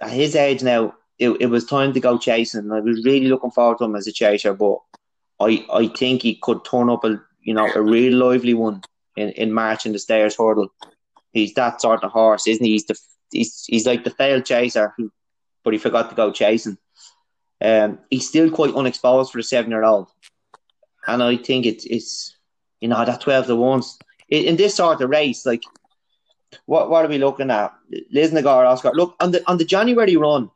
at his age now, it, it was time to go chasing. I was really looking forward to him as a chaser, but I, I think he could turn up a you know a real lively one in, in March in the Stayers hurdle. He's that sort of horse, isn't he? He's the he's, he's like the failed chaser, who, but he forgot to go chasing. Um, he's still quite unexposed for a seven year old. And I think it's, it's you know, that 12 to 1s. In, in this sort of race, like, what, what are we looking at? Lisnagar, Oscar. Look, on the on the January run,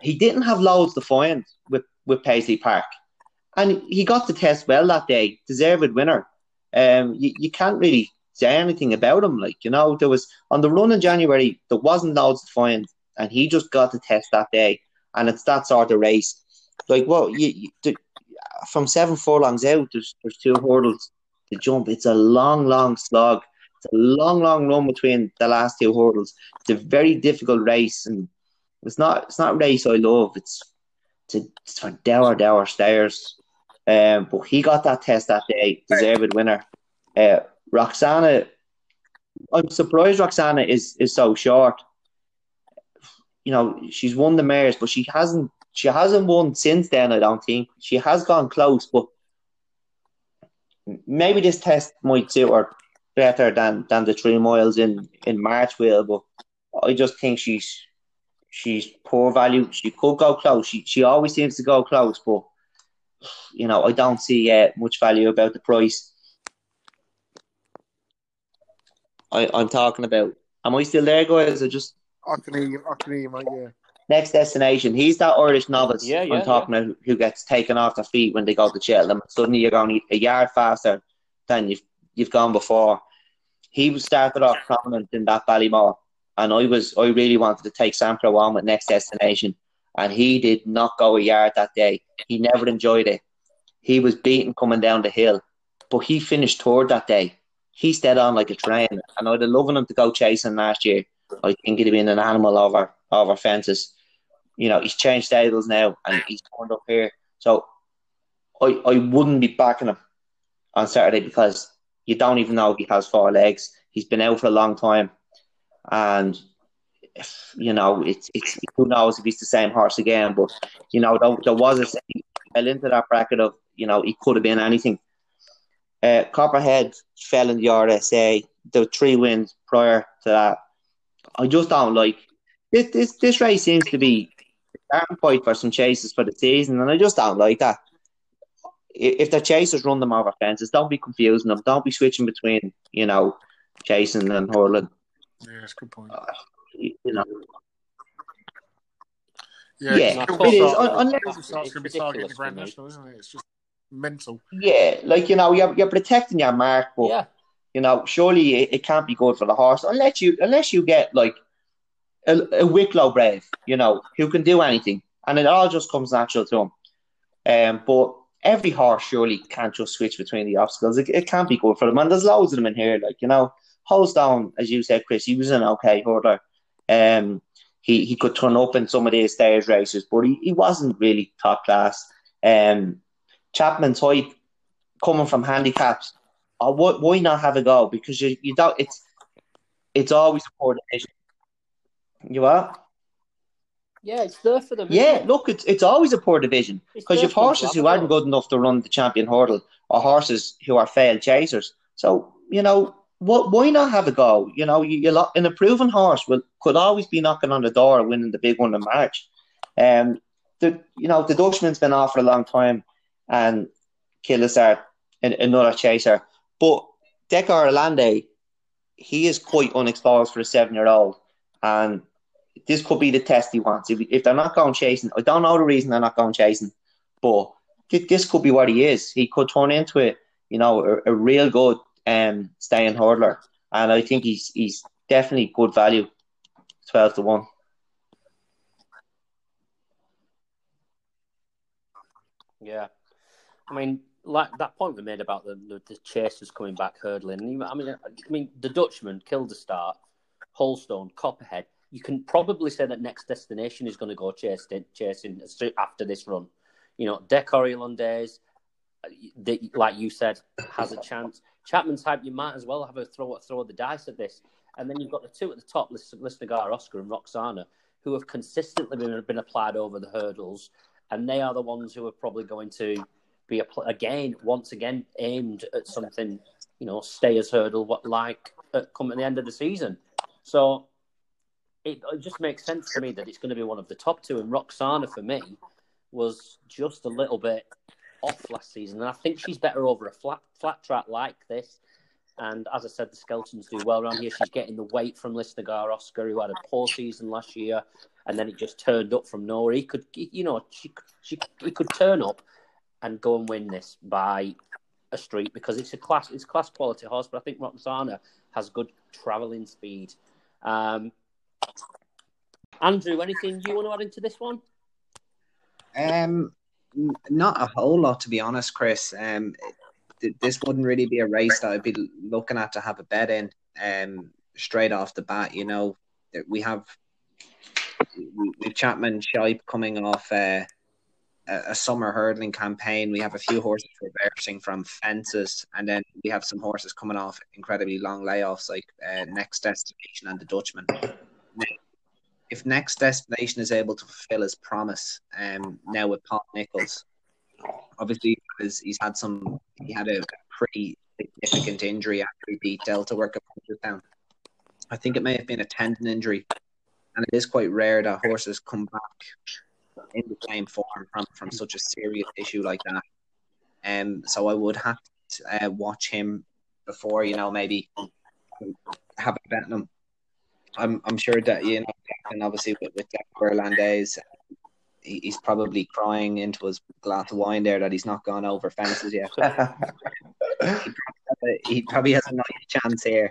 he didn't have loads to find with, with Paisley Park. And he got the test well that day, deserved winner. Um, you, you can't really say anything about him. Like, you know, there was on the run in January, there wasn't loads to find, and he just got the test that day. And it's that sort of race like well, you, you, from seven furlongs out, there's there's two hurdles to jump. It's a long, long slog. It's a long, long run between the last two hurdles. It's a very difficult race, and it's not it's not a race I love. It's it's, a, it's for dour, dour stairs. Um, but he got that test that day, deserved winner. Uh, Roksana, I'm surprised Roksana is is so short. You know, she's won the mares, but she hasn't she hasn't won since then, I don't think. She has gone close, but maybe this test might suit her better than than the three miles in in March will, but I just think she's she's poor value. She could go close. She she always seems to go close, but you know I don't see uh, much value about the price. I, I'm talking about. Am I still there, guys? I just I can hear you. I can hear you, mate. Yeah. Next destination. He's that Irish novice Yeah, yeah, I'm talking about who gets taken off their feet when they go to Cheltenham. Suddenly you're going a yard faster than you've you've gone before. He was started off prominent in that Ballymore, and I was I really wanted to take Samcro on with next destination, and he did not go a yard that day. He never enjoyed it. He was beaten coming down the hill, but he finished third that day. He stayed on like a train, and I'd have loved him to go chasing last year. I think he'd have been an animal over over fences. You know, he's changed stables now, and he's turned up here. So I I wouldn't be backing him on Saturday because you don't even know if he has four legs. He's been out for a long time, and you know it's it's who knows if he's the same horse again. But you know there, there was a fell into that bracket of you know he could have been anything. Uh, Copperhead fell in the RSA. The three wins prior to that. I just don't like this. This this race seems to be starting point for some chases for the season, and I just don't like that if the chasers run them over fences, don't be confusing them. Don't be switching between, you know, chasing and hurling. Yeah, that's a good point. Uh, you know, Yeah, Yeah, it's it is. Kilda Un- Kilda unless- Start's going to be targeting the Grand ridiculous National, isn't it? It's just mental. yeah, like you know, you're, you're protecting your mark, but Yeah, you know, surely it, it can't be good for the horse unless you unless you get like a, a Wicklow Brave, you know, who can do anything, and it all just comes natural to him. Um, but every horse surely can't just switch between the obstacles. It, it can't be good for them, and there's loads of them in here. Like you know, Holstone, as you said, Chris, he was an okay hurdler. Um, he he could turn up in some of these stairs races, but he, he wasn't really top class. Um, Chapmanshype coming from handicaps. Oh, why, why not have a go? Because you, you don't. It's it's always a poor division. You are? yeah, it's there for them. Yeah. Look, it's it's always a poor division because you've for them to horses who aren't good enough to run the champion hurdle, or horses who are failed chasers. So you know, what? Why not have a go? You know, you, you an proven horse will could always be knocking on the door, winning the big one in March. Um, the you know the Dutchman's been off for a long time, and Kildisart, an, another chaser. But Decor Irlandais, he is quite unexposed for a seven-year-old, and this could be the test he wants. If, if they're not going chasing, I don't know the reason they're not going chasing, but thi- this could be what he is. He could turn into it, you know, a, a real good um staying hurdler, and I think he's he's definitely good value, twelve to one. Yeah, I mean, like that point we made about the the, the chasers coming back hurdling. I mean, I mean, the Dutchman Kildisart, Holstone, Copperhead. You can probably say that next destination is going to go chasing chasing after this run. You know, Decor Irlandais, the, like you said, has a chance. Chapman's type, you might as well have a throw throw the dice at this. And then you've got the two at the top, Lisnagar, Oscar, and Roksana, who have consistently been, been applied over the hurdles, and they are the ones who are probably going to be again, once again, aimed at something, you know, stayers hurdle, what like at, come at the end of the season. So it, it just makes sense to me that it's going to be one of the top two. And Roksana, for me, was just a little bit off last season, and I think she's better over a flat flat track like this. And as I said, the Skeltons do well around here. She's getting the weight from Lisnagar Oscar, who had a poor season last year, and then it just turned up from nowhere. He could, you know, she, she, he could turn up and go and win this by a street because it's a class, it's class quality horse. But I think Roksana has good travelling speed. Um, Andrew, anything you want to add into this one? Um, not a whole lot, to be honest, Chris. Um, th- this wouldn't really be a race that I'd be looking at to have a bet in. Um, straight off the bat, you know, we have we've Chapmanshype coming off uh, a, a summer hurdling campaign. We have a few horses reversing from fences, and then we have some horses coming off incredibly long layoffs, like uh, Next Destination and the Dutchman. If Next Destination is able to fulfill his promise, um, now with Paul Nicholls, obviously he's, he's had some, he had a pretty significant injury after he beat Delta Work down. I think it may have been a tendon injury, and it is quite rare that horses come back in the same form from, from such a serious issue like that. Um, so I would have to uh, watch him before, you know, maybe have a bet on him. I'm I'm sure that you know, and obviously with with Jack he, he's probably crying into his glass of wine there that he's not gone over fences yet. he, probably, he probably has a nice chance here.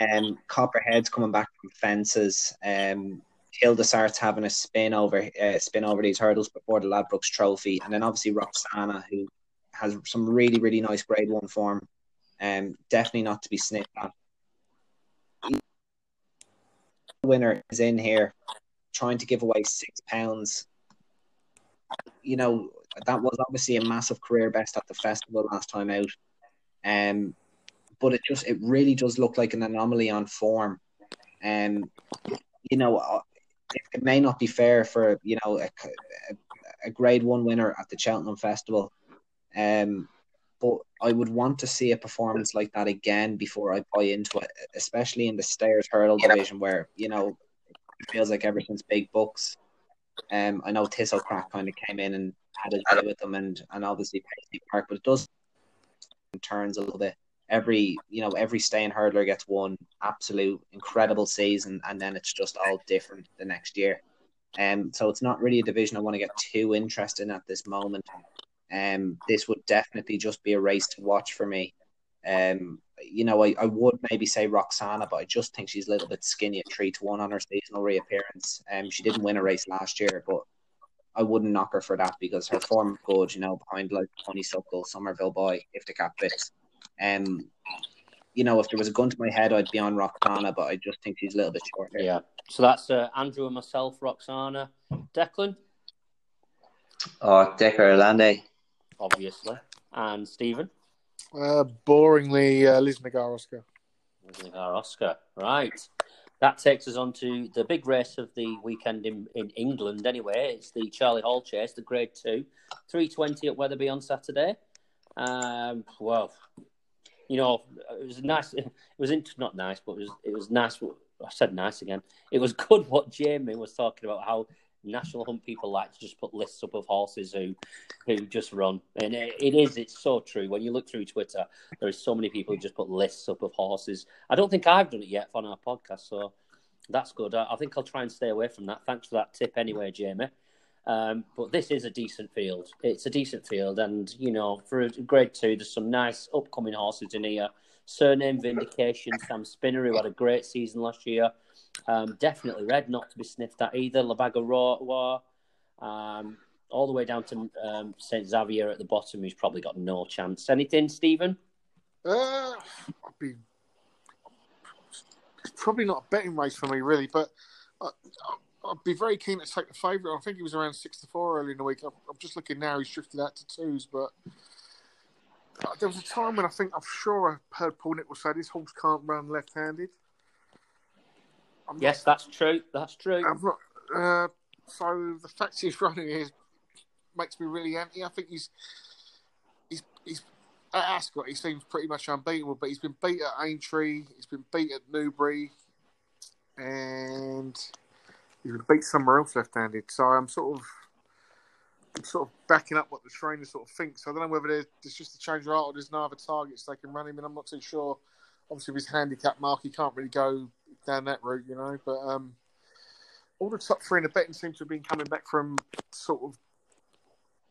Um, Copperhead's coming back from fences. Um, Hilda starts having a spin over uh, spin over these hurdles before the Ladbrokes Trophy, and then obviously Roksana, who has some really really nice Grade One form. Um, definitely not to be sniffed at. Winner is in here, trying to give away six pounds. You know that was obviously a massive career best at the festival last time out. Um, but it just it really does look like an anomaly on form. Um, you know, uh, it may not be fair for you know a, a, a grade one winner at the Cheltenham Festival. Um, but I would want to see a performance like that again before I buy into it, especially in the stayers hurdle division where you know it feels like ever since Big Bucks. Um, I know Thistlecrack kind of came in and had a bit with them, and and obviously Paisley Park, but it does turns a little bit. Every you know every staying hurdler gets one absolute incredible season and then it's just all different the next year. Um so it's not really a division i want to get too interested in at this moment um this would definitely just be a race to watch for me um you know I, I would maybe say roxana but i just think she's a little bit skinny at three to one on her seasonal reappearance um she didn't win a race last year but I wouldn't knock her for that because her form is good, you know, behind like Honeysuckle, Summerville Boy, if the cap fits. Um, you know, if there was a gun to my head, I'd be on Roksana, but I just think she's a little bit short here. Yeah. So that's uh, Andrew and myself, Roksana. Declan? Oh, Decker Lande. Obviously. And Stephen? Uh, boringly, uh, Lisnagar Oscar. Lisnagar Oscar. Right. That takes us on to the big race of the weekend in, in England, anyway. It's the Charlie Hall Chase, the Grade 2. 320 at Wetherby on Saturday. Um, well, you know, it was nice. It was not nice, but it was it was nice. I said nice again. It was good what Jamie was talking about how national hunt people like to just put lists up of horses who who just run, and it, it is it's so true. When you look through Twitter, there is so many people who just put lists up of horses. I don't think I've done it yet on our podcast, so that's good. I, I think I'll try and stay away from that. Thanks for that tip, anyway, Jamie. Um, but this is a decent field. It's a decent field, and you know, for grade two, there's some nice upcoming horses in here. Cyrname Vindication, Sam Spinner, who had a great season last year. Um, definitely red, not to be sniffed at either. La Bague Au Roi, um, all the way down to um, Saint Xavier at the bottom, who's probably got no chance. Anything, Stephen? Uh, I'd be it's probably not a betting race for me, really, but. I, I'd be very keen to take the favourite. I think he was around six to four early in the week. I'm, just looking now; he's drifted out to twos. But uh, there was a time when I think I'm sure I heard Paul Nicholls say this horse can't run left-handed. I'm yes, not, that's true. That's true. Not, uh, so the fact he's running here makes me really anti. I think he's he's he's at Ascot. He seems pretty much unbeatable, but he's been beat at Aintree. He's been beat at Newbury, and he would beat somewhere else left-handed. So I'm sort of, I'm sort of backing up what the trainer sort of thinks. So I don't know whether there's just a change of heart or there's no other targets they can run him, and I'm not too sure. Obviously, with his handicap mark, he can't really go down that route, you know. But um, all the top three in the betting seem to have been coming back from sort of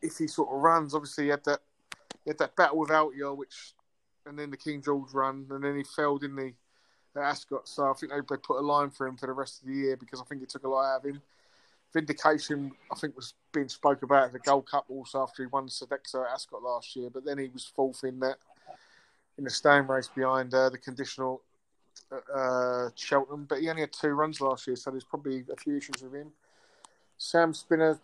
iffy sort of runs. Obviously, he had that he had that battle with Altior, which and then the King George run, and then he failed in the at Ascot. So I think they put a line for him for the rest of the year because I think it took a lot out of him. Vindication, I think, was being spoke about at the Gold Cup also after he won Sodexo at Ascot last year, but then he was fourth in that in the stone race behind uh, the conditional uh, Cheltenham. But he only had two runs last year, so there's probably a few issues with him. Sam Spinner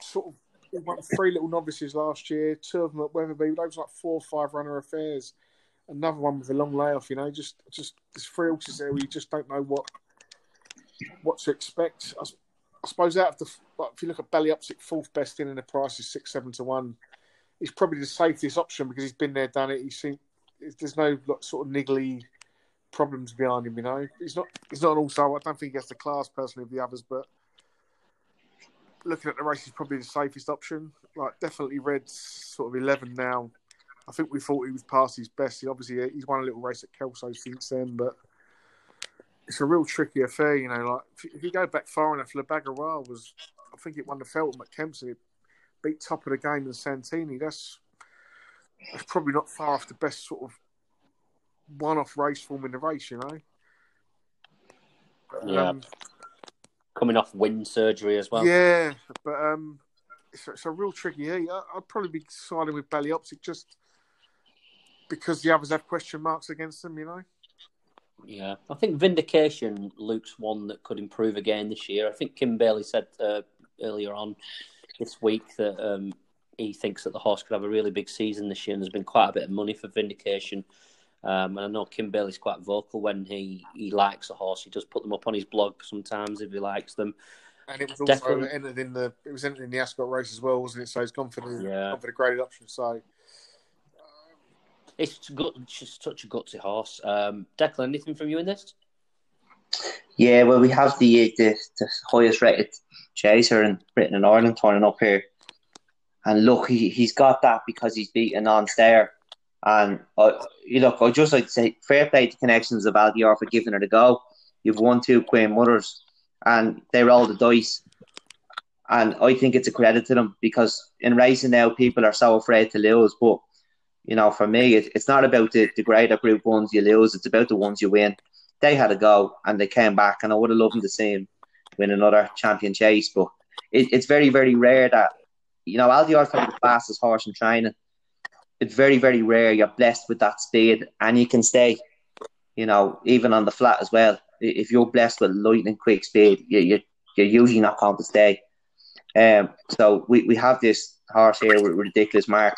sort of won three little novices last year, two of them at Wetherby. Those like four or five runner affairs another one with a long layoff. You know, just just there's three horses there where you just don't know what what to expect. I, I suppose out of the like, if you look at Belly fourth best in, and the price is six seven to one. He's probably the safest option because he's been there, done it. He seems there's no like, sort of niggly problems behind him. You know, he's not he's not an also. I don't think he has the class personally of the others, but looking at the race, he's probably the safest option. Like definitely Red's sort of eleven now. I think we thought he was past his best. He obviously uh, he's won a little race at Kelso since then, but it's a real tricky affair. You know, like if, you go back far enough, Le was I think it won the Feltham at Kempton. It beat Topofthegame in Santini. That's that's probably not far off the best sort of one-off race form in the race, you know. Yeah. Um, Coming off wind surgery as well. Yeah, but um, it's, it's a real tricky heat. I'd probably be siding with Optic just because the others have question marks against them, you know. Yeah, I think Vinndication Luke's one that could improve again this year. I think Kim Bailey said uh, earlier on this week that um, he thinks that the horse could have a really big season this year, and there's been quite a bit of money for Vinndication. Um, and I know Kim Bailey's quite vocal when he, he likes a horse. He does put them up on his blog sometimes if he likes them. And it was also Definitely. entered in the it was entered in the Ascot race as well, wasn't it? So he's gone for the yeah. gone for the graded option. So it's good. It's just such a gutsy horse. Um, Declan, anything from you in this? Yeah, well, we have the the, the highest rated chaser in Britain and Ireland turning up here, and look, he he's got that because he's beaten Altior. And uh, you look, I just like to say, fair play to Connections of Altior for giving it a go. You've won two Queen Mothers, and they rolled the dice. And I think it's a credit to them because in racing now, people are so afraid to lose. But you know, for me, it, it's not about the, the greater group ones you lose; it's about the ones you win. They had a go and they came back, and I would have loved them to see him win another champion chase. But it, it's very, very rare that you know Altior's probably the fastest horse in training. It's very, very rare you're blessed with that speed, and you can stay. You know, even on the flat as well. If you're blessed with lightning quick speed, you, you you're usually not going to stay. Um, so we, we have this horse here with ridiculous mark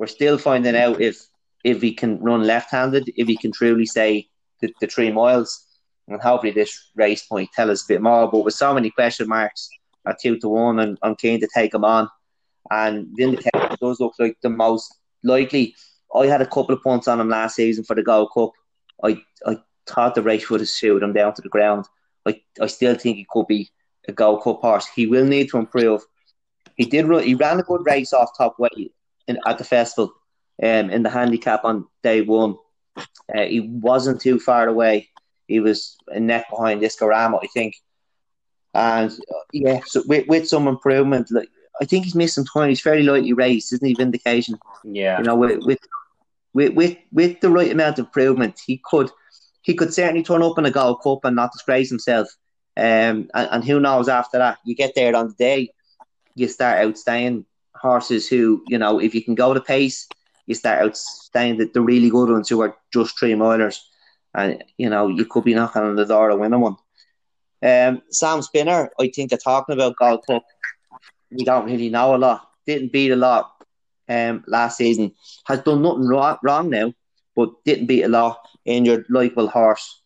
we're still finding out if if he can run left-handed, if he can truly stay the, the three miles, and hopefully this race might tell us a bit more. But with so many question marks at two to one, and I'm keen to take him on. And the indicator does look like the most likely. I had a couple of points on him last season for the Gold Cup. I I thought the race would have suited him down to the ground. I, I still think he could be a Gold Cup horse. He will need to improve. He did run, he ran a good race off top weight in, at the festival um, in the handicap on day one. Uh, he wasn't too far away. He was a neck behind Iskorama, I think. And uh, yeah, so with, with some improvement, like I think he's missed some time. He's fairly lightly raised, isn't he? Vinndication. Yeah. You know, with with with with, with the right amount of improvement, he could he could certainly turn up in a Gold Cup and not disgrace himself. Um, and, and who knows after that? You get there on the day, you start outstaying horses who, you know, if you can go the pace, you start out saying that the really good ones who are just three milers, and you know you could be knocking on the door of winning one. Um, Sam Spinner, I think they're talking about Gold Cup. We don't really know a lot. Didn't beat a lot um, last season. Has done nothing wrong, now, but didn't beat a lot. Injured, likeable horse.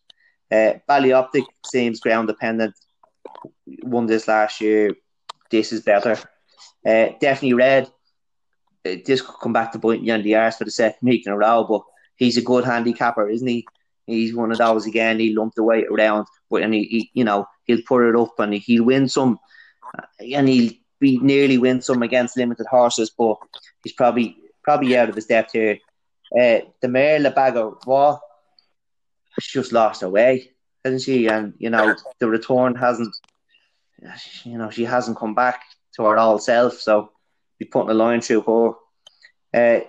Uh, Optic seems ground dependent. Won this last year. This is better. Uh, Definitly Red. Uh, this could come back to biting you on the arse for the second week in a row, but he's a good handicapper, isn't he? He's one of those again. He lumped the weight around, but and he, he you know, he'll put it up and he'll win some, uh, and he'll be nearly win some against limited horses, but he's probably probably out of his depth here. Uh, the mare La Bague Au Roi just lost her way, hasn't she? And you know, the return hasn't, you know, she hasn't come back to her all self. So be putting a line through her. Uh,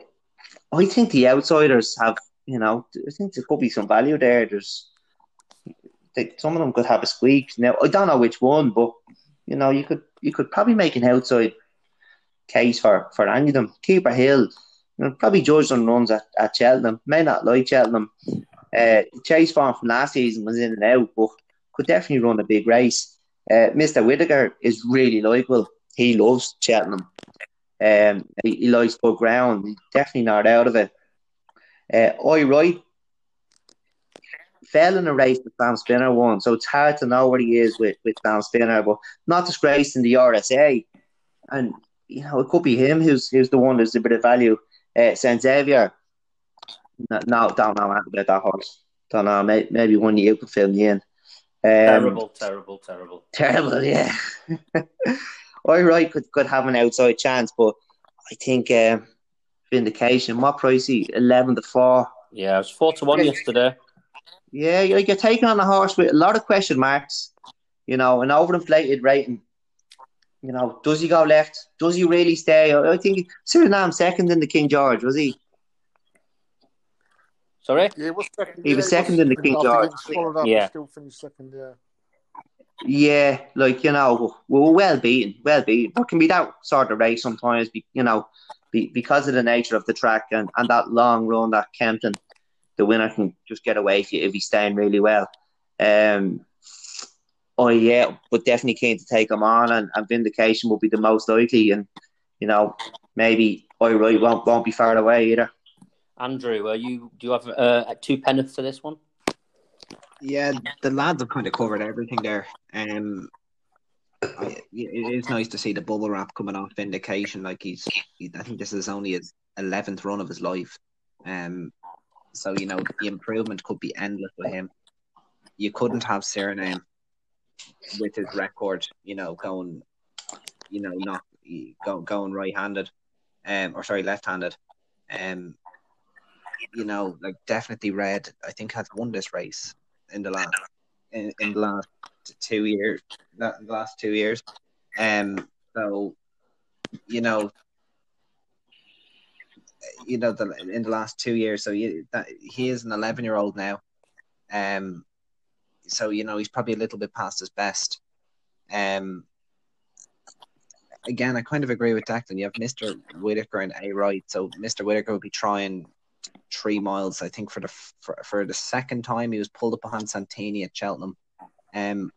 I think the outsiders have, you know, I think there could be some value there. There's they, some of them could have a squeak. Now I don't know which one, but you know, you could you could probably make an outside case for for any of them. Keeper Hill, you know, probably judged on runs at, at Cheltenham. May not like Cheltenham. Uh, chase farm from last season was in and out, but could definitely run a big race. Uh, Mr. Whitaker is really likable he loves Cheltenham. Um, he, he likes good ground. He's definitely not out of it. Uh, Aye Right fell in a race with Sam Spinner won, so it's hard to know where he is with, with Sam Spinner, but not disgraced in the RSA. And you know, it could be him who's who's the one who's a bit of value. Uh, Saint Xavier, No, no don't know about that horse. Don't know. Maybe, maybe one you could fill me in. Um, terrible, terrible, terrible. Terrible, yeah. All right, could could have an outside chance, but I think uh, Vinndication. What price? Eleven to four. Yeah, it was four to one yesterday. Yeah, you're, you're taking on a horse with a lot of question marks. You know, an overinflated rating. You know, does he go left? Does he really stay? I I think Cyrname second in the King George was he? Sorry. Yeah, was second. He yeah, was second in the King George. up, Yeah. still finished second. Yeah. Yeah, like you know, we were well beaten, well beaten. What can be that sort of race sometimes? You know, be, because of the nature of the track and, and that long run that Kempton, the winner can just get away if, you, if he's staying really well. Um, oh yeah, but definitely keen to take him on, and, and Vinndication will be the most likely, and you know, maybe Aye Right won't won't be far away either. Andrew, are you? Do you have uh, two penneth for this one? Yeah, the lads have kind of covered everything there. Um, I, it is nice to see the bubble wrap coming off Vinndication. Like he's, he, I think this is only his eleventh run of his life. Um, so you know the improvement could be endless with him. You couldn't have Cyrname with his record, you know, going, you know, not go, going right-handed, um, or sorry, left-handed. Um, you know, like Definitly Red. I think has won this race in the last in, in the last two years. The last two years. Um. So, you know, you know, the in the last two years. So you, that he is an eleven-year-old now. Um. So you know he's probably a little bit past his best. Um. Again, I kind of agree with Declan. You have Mister Whitaker and Aye Right. So Mister Whitaker will be trying three miles. I think for the for, for the second time he was pulled up behind Santini at Cheltenham. Um,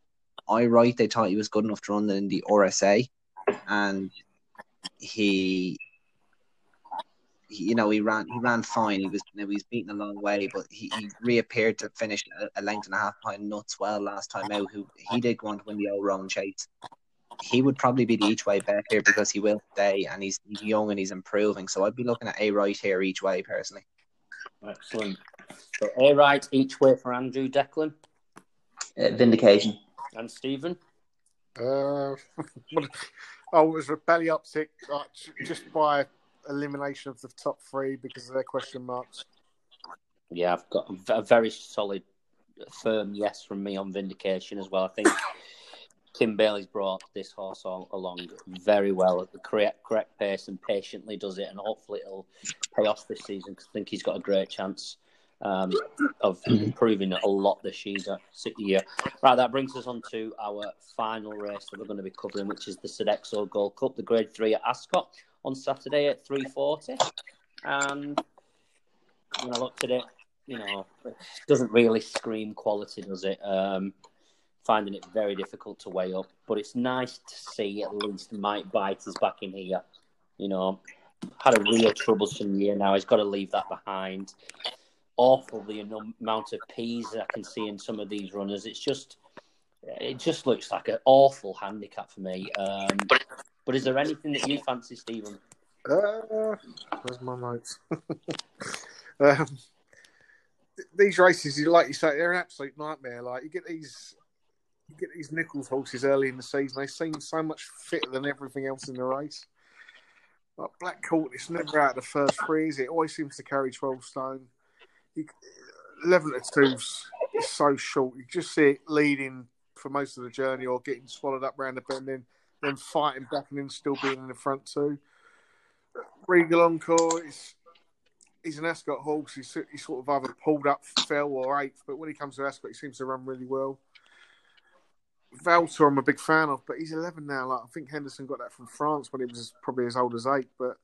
Aye Right they thought he was good enough to run in the RSA, and he, he you know he ran he ran fine. He was you he was beaten a long way, but he, he reappeared to finish a, a length and a half behind Nuts Well last time out. Who he did go on to win the Old Roan Chase. He would probably be the each way bet here because he will stay and he's, he's young and he's improving. So I'd be looking at Aye Right here each way personally. Excellent. So Aye Right each way for Andrew, Declan, Uh, Vinndication. and Stephen. Uh, I was a Ballyoptic like, j- just by elimination of the top three because of their question marks. Yeah, I've got a very solid, firm yes from me on Vinndication as well. I think Kim Bailey's brought this horse along very well at the correct correct pace and patiently does it, and hopefully it'll pay off this season. 'cause I think he's got a great chance um, of improving a lot this year. Right, that brings us on to our final race that we're going to be covering, which is the Sodexo Gold Cup, the Grade Three at Ascot on Saturday at three forty, and when I looked at it, you know, it doesn't really scream quality, does it? Um, finding it very difficult to weigh up, but it's nice to see at least Might Bite is back in here. You know, had a real troublesome year now. He's got to leave that behind. Awful the amount of P's I can see in some of these runners. It's just, it just looks like an awful handicap for me. Um, but is there anything that you fancy, Stephen? Uh, where's my notes? um, these races, like you say, they're an absolute nightmare. Like you get these, you get these Nicholls horses early in the season. They seem so much fitter than everything else in the race. Like Black Corton, it's never out of the first three, is it? Always seems to carry twelve stone. You, Eleven to two's is so short. You just see it leading for most of the journey, or getting swallowed up round the bend, then then fighting back, and then still being in the front two. Regal Encore is he's an Ascot horse. He's, he's sort of either pulled up, fell, or eighth. But when he comes to Ascot, he seems to run really well. Valtor, I'm a big fan of, but he's 11 now. Like I think Henderson got that from France when he was probably as old as eight. But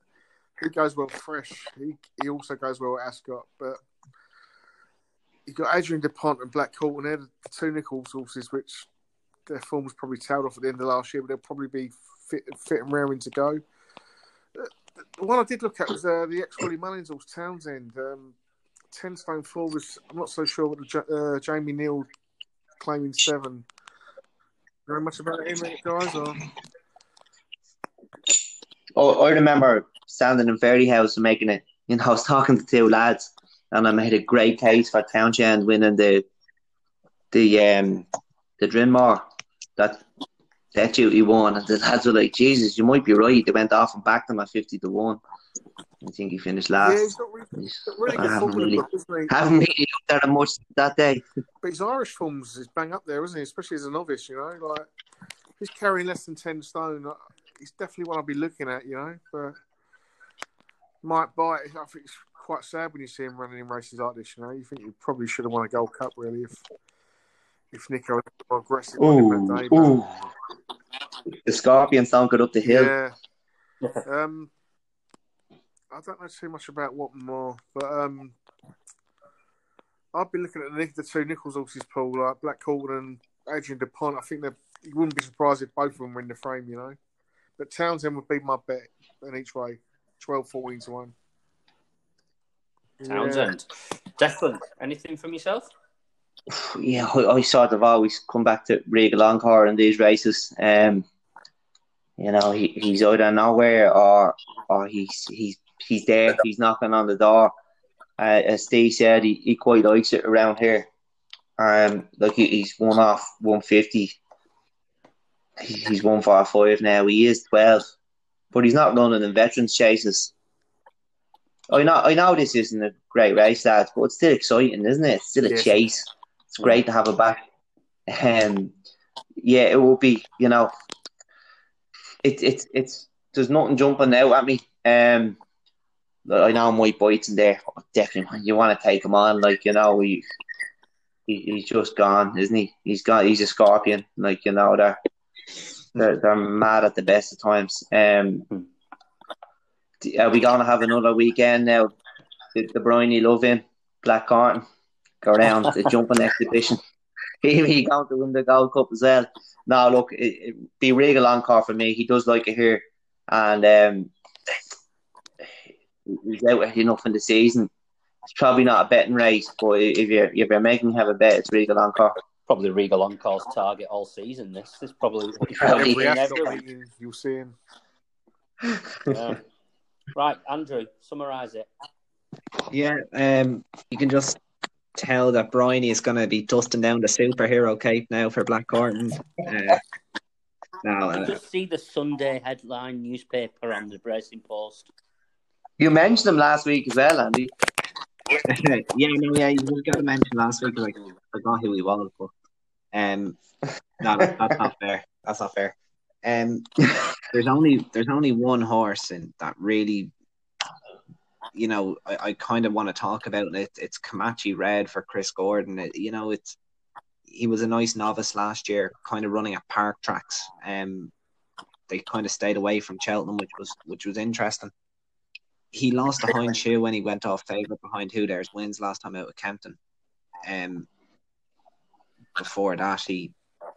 he goes well fresh. He he also goes well at Ascot. But you've got Adrien Du Pont and Black Corton, and they're the two Nicholls horses, which their form was probably tailed off at the end of last year, but they'll probably be fit, fit and raring to go. The one I did look at was uh, the ex Willie Mullins horse Townshend. Um, Ten stone four was. I'm not so sure what the uh, Jamie Neal claiming seven. Very much about him, guys? Or Oh, I remember standing in Fairyhouse and making it. You know, I was talking to two lads, and I made a great case for Townshend winning the the um the Drinmore that Death Duty won, and the lads were like, Jesus, you might be right. They went off and backed him at fifty to one. I think he finished last. Yeah, he's not really, He's- really I haven't really- haven't really looked at him much that day. But his Irish forms is bang up there, isn't he? Especially as a novice, you know. Like he's carrying less than ten stone. uh, He's definitely one I'll be looking at, you know. But Might Bite. I think it's quite sad when you see him running in races like this. You know, you think he probably should have won a Gold Cup really if if Nico was more aggressive on him day. but- The Scorpions don't get up the hill. Yeah. um, I don't know too much about what more, but um, I've been looking at the, the two Nicholls horses pool, like Black Corton and Adrien Du Pont. I think that you wouldn't be surprised if both of them were in the frame, you know. But Townshend would be my bet in each way, 12, 14 to one. Townshend. Declan, anything from yourself? Yeah, I, I sort of always come back to Regal Encore in these races. Um, you know, he, he's either nowhere or or he's he's he's there. He's knocking on the door. Uh, as Steve said, he, he quite likes it around here. Um, like he, he's one off one fifty. He's one for five now. He is twelve, but he's not running in veterans chases. I know, I know this isn't a great race, lads, but it's still exciting, isn't it? It's still a Yes. chase. It's great to have it back. Um, yeah, it will be. You know, it's it's it's there's nothing jumping out at me. Um, I know Might Bite's in there. Oh, definitely, you want to take him on. Like you know, he, he he's just gone, isn't he? He's got he's a scorpion. Like you know, they're they're, they're mad at the best of times. Um, are we gonna have another weekend now? The, the Bryony Love Black Corton go around the jumping exhibition. He he going to win the Gold Cup as well. Now, look, it, it be Regal Encore for me. He does like it here, and um, he's out enough in the season. It's probably not a betting race, but if you're if you're making have a bet, it's Regal Encore. Probably Regal Encore's target all season. This this is probably what he's Probably Every doing Ascot every week. meeting you'll see him. Yeah. Right, Andrew, summarise it. Yeah, um, you can just tell that Bryony is going to be dusting down the superhero cape now for Black Corton. Uh, now, You uh, just see the Sunday headline newspaper on the Racing Post. You mentioned him last week as well, Andy. yeah, no, yeah, you got to mention last week. Like, I forgot who he was, but um, no, that's not fair. That's not fair. Um, there's only there's only one horse in that really, you know, I, I kind of want to talk about it. It's Comanche Red for Chris Gordon. It, you know, it's he was a nice novice last year, kind of running at park tracks. Um, they kind of stayed away from Cheltenham, which was which was interesting. He lost the hind shoe when he went off favourite behind Who Dares wins last time out with Kempton. Um, before that, he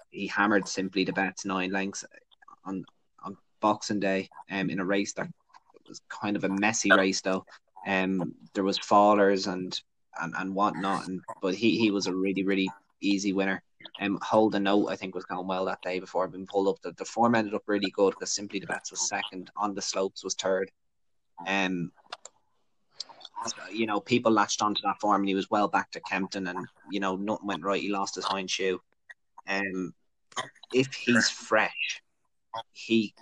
he hammered Simply The Betts nine lengths on on Boxing Day. Um, in a race that was kind of a messy race though. Um, there was fallers and and and whatnot, and but he he was a really really easy winner. Um, hold a note, I think was going well that day before being pulled up. The, the form ended up really good because Simply The Betts was second, on the slopes was third. Um, you know, people latched onto that form, and he was well back to Kempton, and you know, nothing went right. He lost his hind shoe. Um, if he's fresh, he,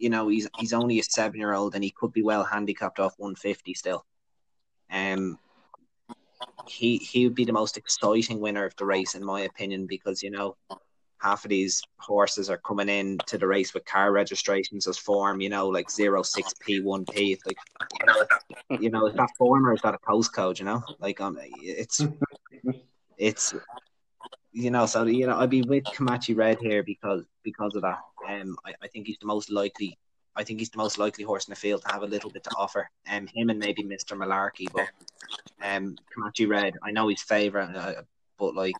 you know, he's he's only a seven year old, and he could be well handicapped off one fifty still. Um, he he would be the most exciting winner of the race, in my opinion, because you know, half of these horses are coming in to the race with car registrations as form, you know, like zero six P one P. Like you know, you know, is that form or is that a postcode? You know, like um, it's it's you know, so you know, I'd be with Comanche Red here because because of that. Um, I, I think he's the most likely. I think he's the most likely horse in the field to have a little bit to offer. Um, him and maybe Mister Malarkey, but um, Comanche Red. I know he's favourite, uh, but like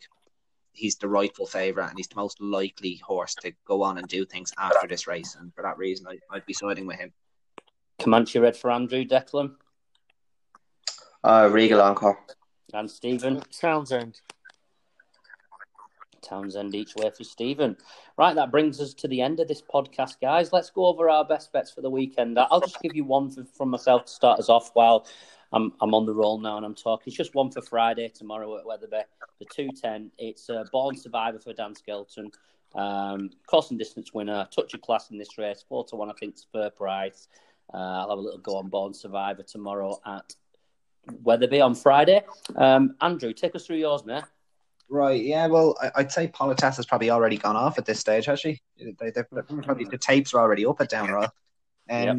he's the rightful favourite and he's the most likely horse to go on and do things after this race. And for that reason, I, I'd be siding with him. Comanche Red for Andrew, Declan, Uh, Regal Encore. and Stephen. Townshend. Townshend each way for Stephen. Right, that brings us to the end of this podcast, guys. Let's go over our best bets for the weekend. I'll just give you one for, from myself to start us off while I'm I'm on the roll now and I'm talking. It's just one for Friday tomorrow at Wetherby, The two ten. It's a Born Survivor for Dan Skelton. Um, course and distance winner, touch of class in this race, four to one. I think it's fair price. Uh, I'll have a little go on Born Survivor tomorrow at Wetherby on Friday. Um, Andrew, take us through yours, mate. Right, yeah. Well, I, would say Politesse has probably already gone off at this stage, has she? They, they, probably the tapes are already up at Down Royal. Um, yep.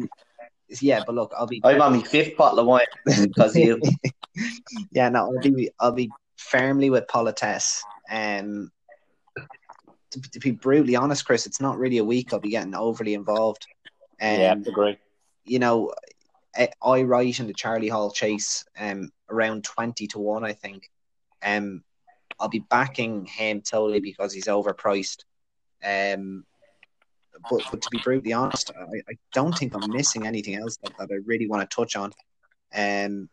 Yeah, but look, I'll be. I'm on my fifth bottle of wine because of you. yeah, no, I'll be. I'll be firmly with Politesse. Um, to, to, be brutally honest, Chris, it's not really a week I'll be getting overly involved. Um, yeah, I agree. You know, I, Aye Right in the Charlie Hall chase um around twenty to one, I think. Um, I'll be backing him totally because he's overpriced. Um, but, but to be brutally honest, I, I don't think I'm missing anything else that, that I really want to touch on. Um,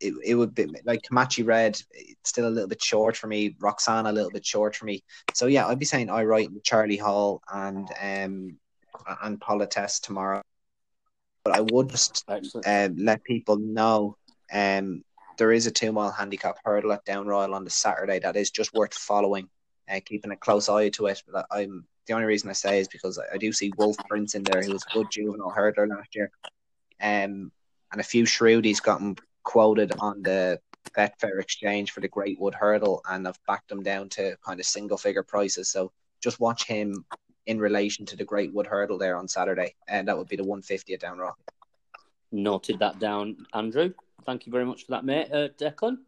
it, it would be like Comanche Red, it's still a little bit short for me. Roksana a little bit short for me. So yeah, I'd be saying Aye Right Charlie Hall and um and Politesse tomorrow. But I would just um, let people know um there is a two mile handicap hurdle at Down Royal on the Saturday that is just worth following and uh, keeping a close eye to it. But I'm the only reason I say is because I, do see Wolf Prince in there, who was a good juvenile hurdler last year. Um, and a few Shrewdies got him quoted on the Betfair exchange for the Greatwood Hurdle, and I've backed him down to kind of single figure prices. So just watch him in relation to the Greatwood Hurdle there on Saturday, and that would be the 150 at Down Royal. Noted that down, Andrew. Thank you very much for that, mate. Uh, Declan?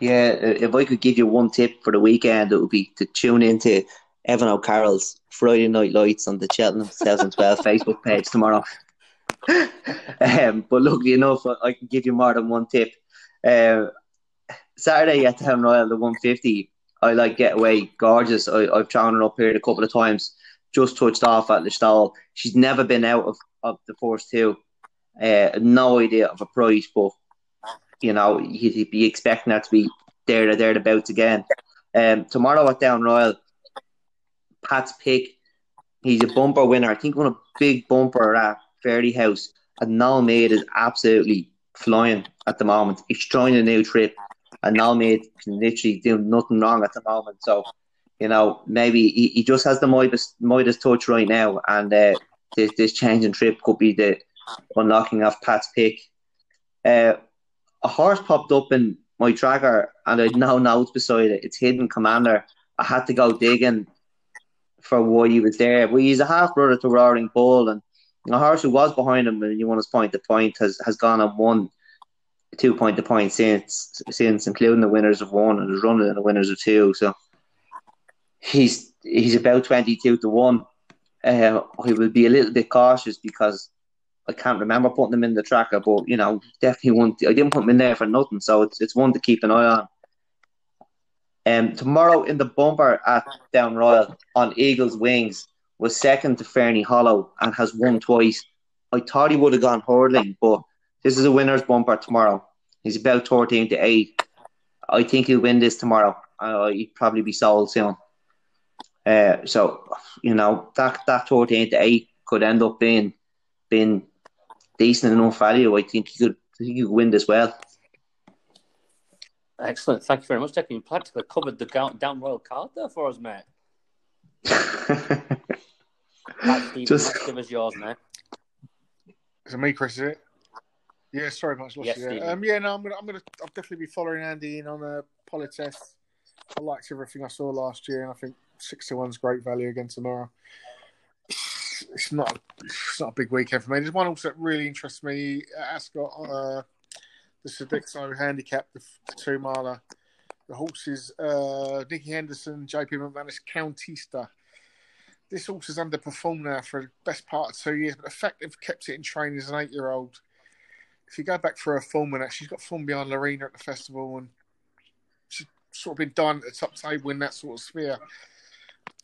Yeah, uh, if I could give you one tip for the weekend, it would be to tune into Evan O'Carroll's Friday Night Lights on the Cheltenham 2012 Facebook page tomorrow. um, but luckily enough, I can give you more than one tip. Uh, Saturday at Down Royal, the 150, I like Getaway Gorgeous. I, I've thrown her up here a couple of times, just touched off at the stall. She's never been out of, of the first two. Uh, no idea of a price, but you know you'd be expecting that to be there or thereabouts again. Um, tomorrow at Down Royal, Pat's pick. He's a bumper winner. I think won a big bumper at Fairyhouse. And Noel Meade is absolutely flying at the moment. He's trying a new trip, and Noel Meade can literally do nothing wrong at the moment. So, you know, maybe he, he just has the Midas, Midas touch right now, and uh, this, this changing trip could be the unlocking off Pat's pick. Uh, a horse popped up in my tracker, and I now notes beside it. It's Hidden Commander. I had to go digging for why he was there. But he's a half brother to Roaring Bull, and a horse who was behind him when you want to point to point has, has gone and won two point to point since since including the winners of one and in the winners of two. So he's he's about twenty two to one. Uh, he will be a little bit cautious because I can't remember putting him in the tracker, but you know, definitely one. I didn't put him in there for nothing, so it's it's one to keep an eye on. Um, tomorrow in the bumper at Down Royal on Eagles Wings was second to Ferny Hollow and has won twice. I thought he would have gone hurdling, but this is a winner's bumper tomorrow. He's about 14 to 8. I think he'll win this tomorrow. Uh, he'd probably be sold soon. Uh, so, you know, that, that 14 to 8 could end up being being decent enough value. I think he could, I think he could win this well. Excellent. Thank you very much, Declan. You practically covered the down royal card there for us, mate. Steve, Just give us yours, mate. Is it me, Chris? Is it? Yeah, sorry, much lost yes, you Um, yeah, no, I'm gonna, I'm gonna, I'll definitely be following Andy in on a uh, Politesse. I liked everything I saw last year, and I think six to one's great value again tomorrow. It's not, it's not a big weekend for me. There's one also that really interests me. Ascot, uh, the Sodexo handicap, the, the two miler. The horses, uh, Nicky Henderson, JP McManus, Countister this horse has underperformed now for the best part of two years, but the fact they've kept it in training as an eight year old, if you go back for her form and she's got form behind Laurina at the festival and she's sort of been done at the top table in that sort of sphere.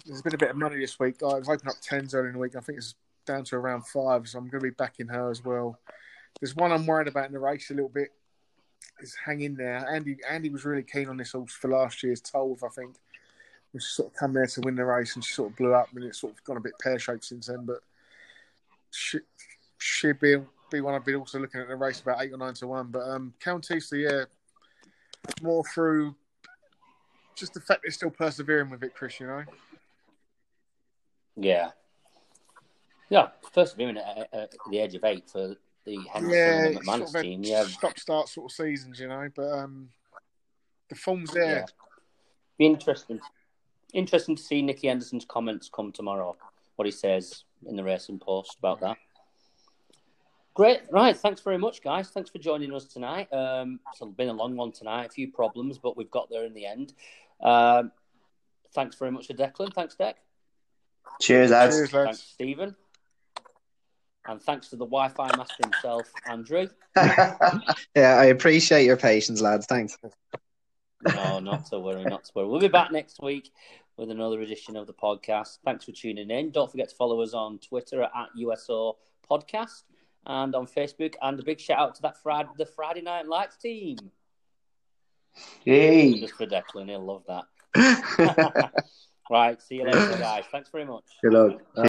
There's been a bit of money this week. I've opened up tens early in the week. I think it's down to around five, so I'm going to be backing her as well. There's one I'm worried about in the race a little bit. Is hanging there. Andy Andy was really keen on this horse for last year's Tolve, I think she sort of come there to win the race and she sort of blew up and it's sort of gone a bit pear shaped since then. But she, she'd be be one I've been also looking at the race about eight or nine to one. But um, Countister, yeah, more through just the fact they're still persevering with it, Chris. You know. Yeah. Yeah, first of all, at, at the age of eight for the Henderson yeah, and McManus sort of team. Yeah, stop start sort of seasons, you know. But um, the form's there. Yeah. be interesting. Interesting to see Nicky Henderson's comments come tomorrow. What he says in the racing post about that. Great, right? Thanks very much, guys. Thanks for joining us tonight. Um, it's been a long one tonight. A few problems, but we've got there in the end. Um, thanks very much to Declan. Thanks, Deck. Cheers, lads. Cheers, Thanks, lads. Stephen. And thanks to the Wi-Fi master himself, Andrew. Yeah, I appreciate your patience, lads. Thanks. No, not to worry, not to worry. We'll be back next week with another edition of the podcast. Thanks for tuning in. Don't forget to follow us on Twitter at USO Podcast and on Facebook. And a big shout out to that Friday, the Friday Night Lights team. Yay. Just for Declan, he'll love that. right, see you later, guys. Thanks very much. Good luck.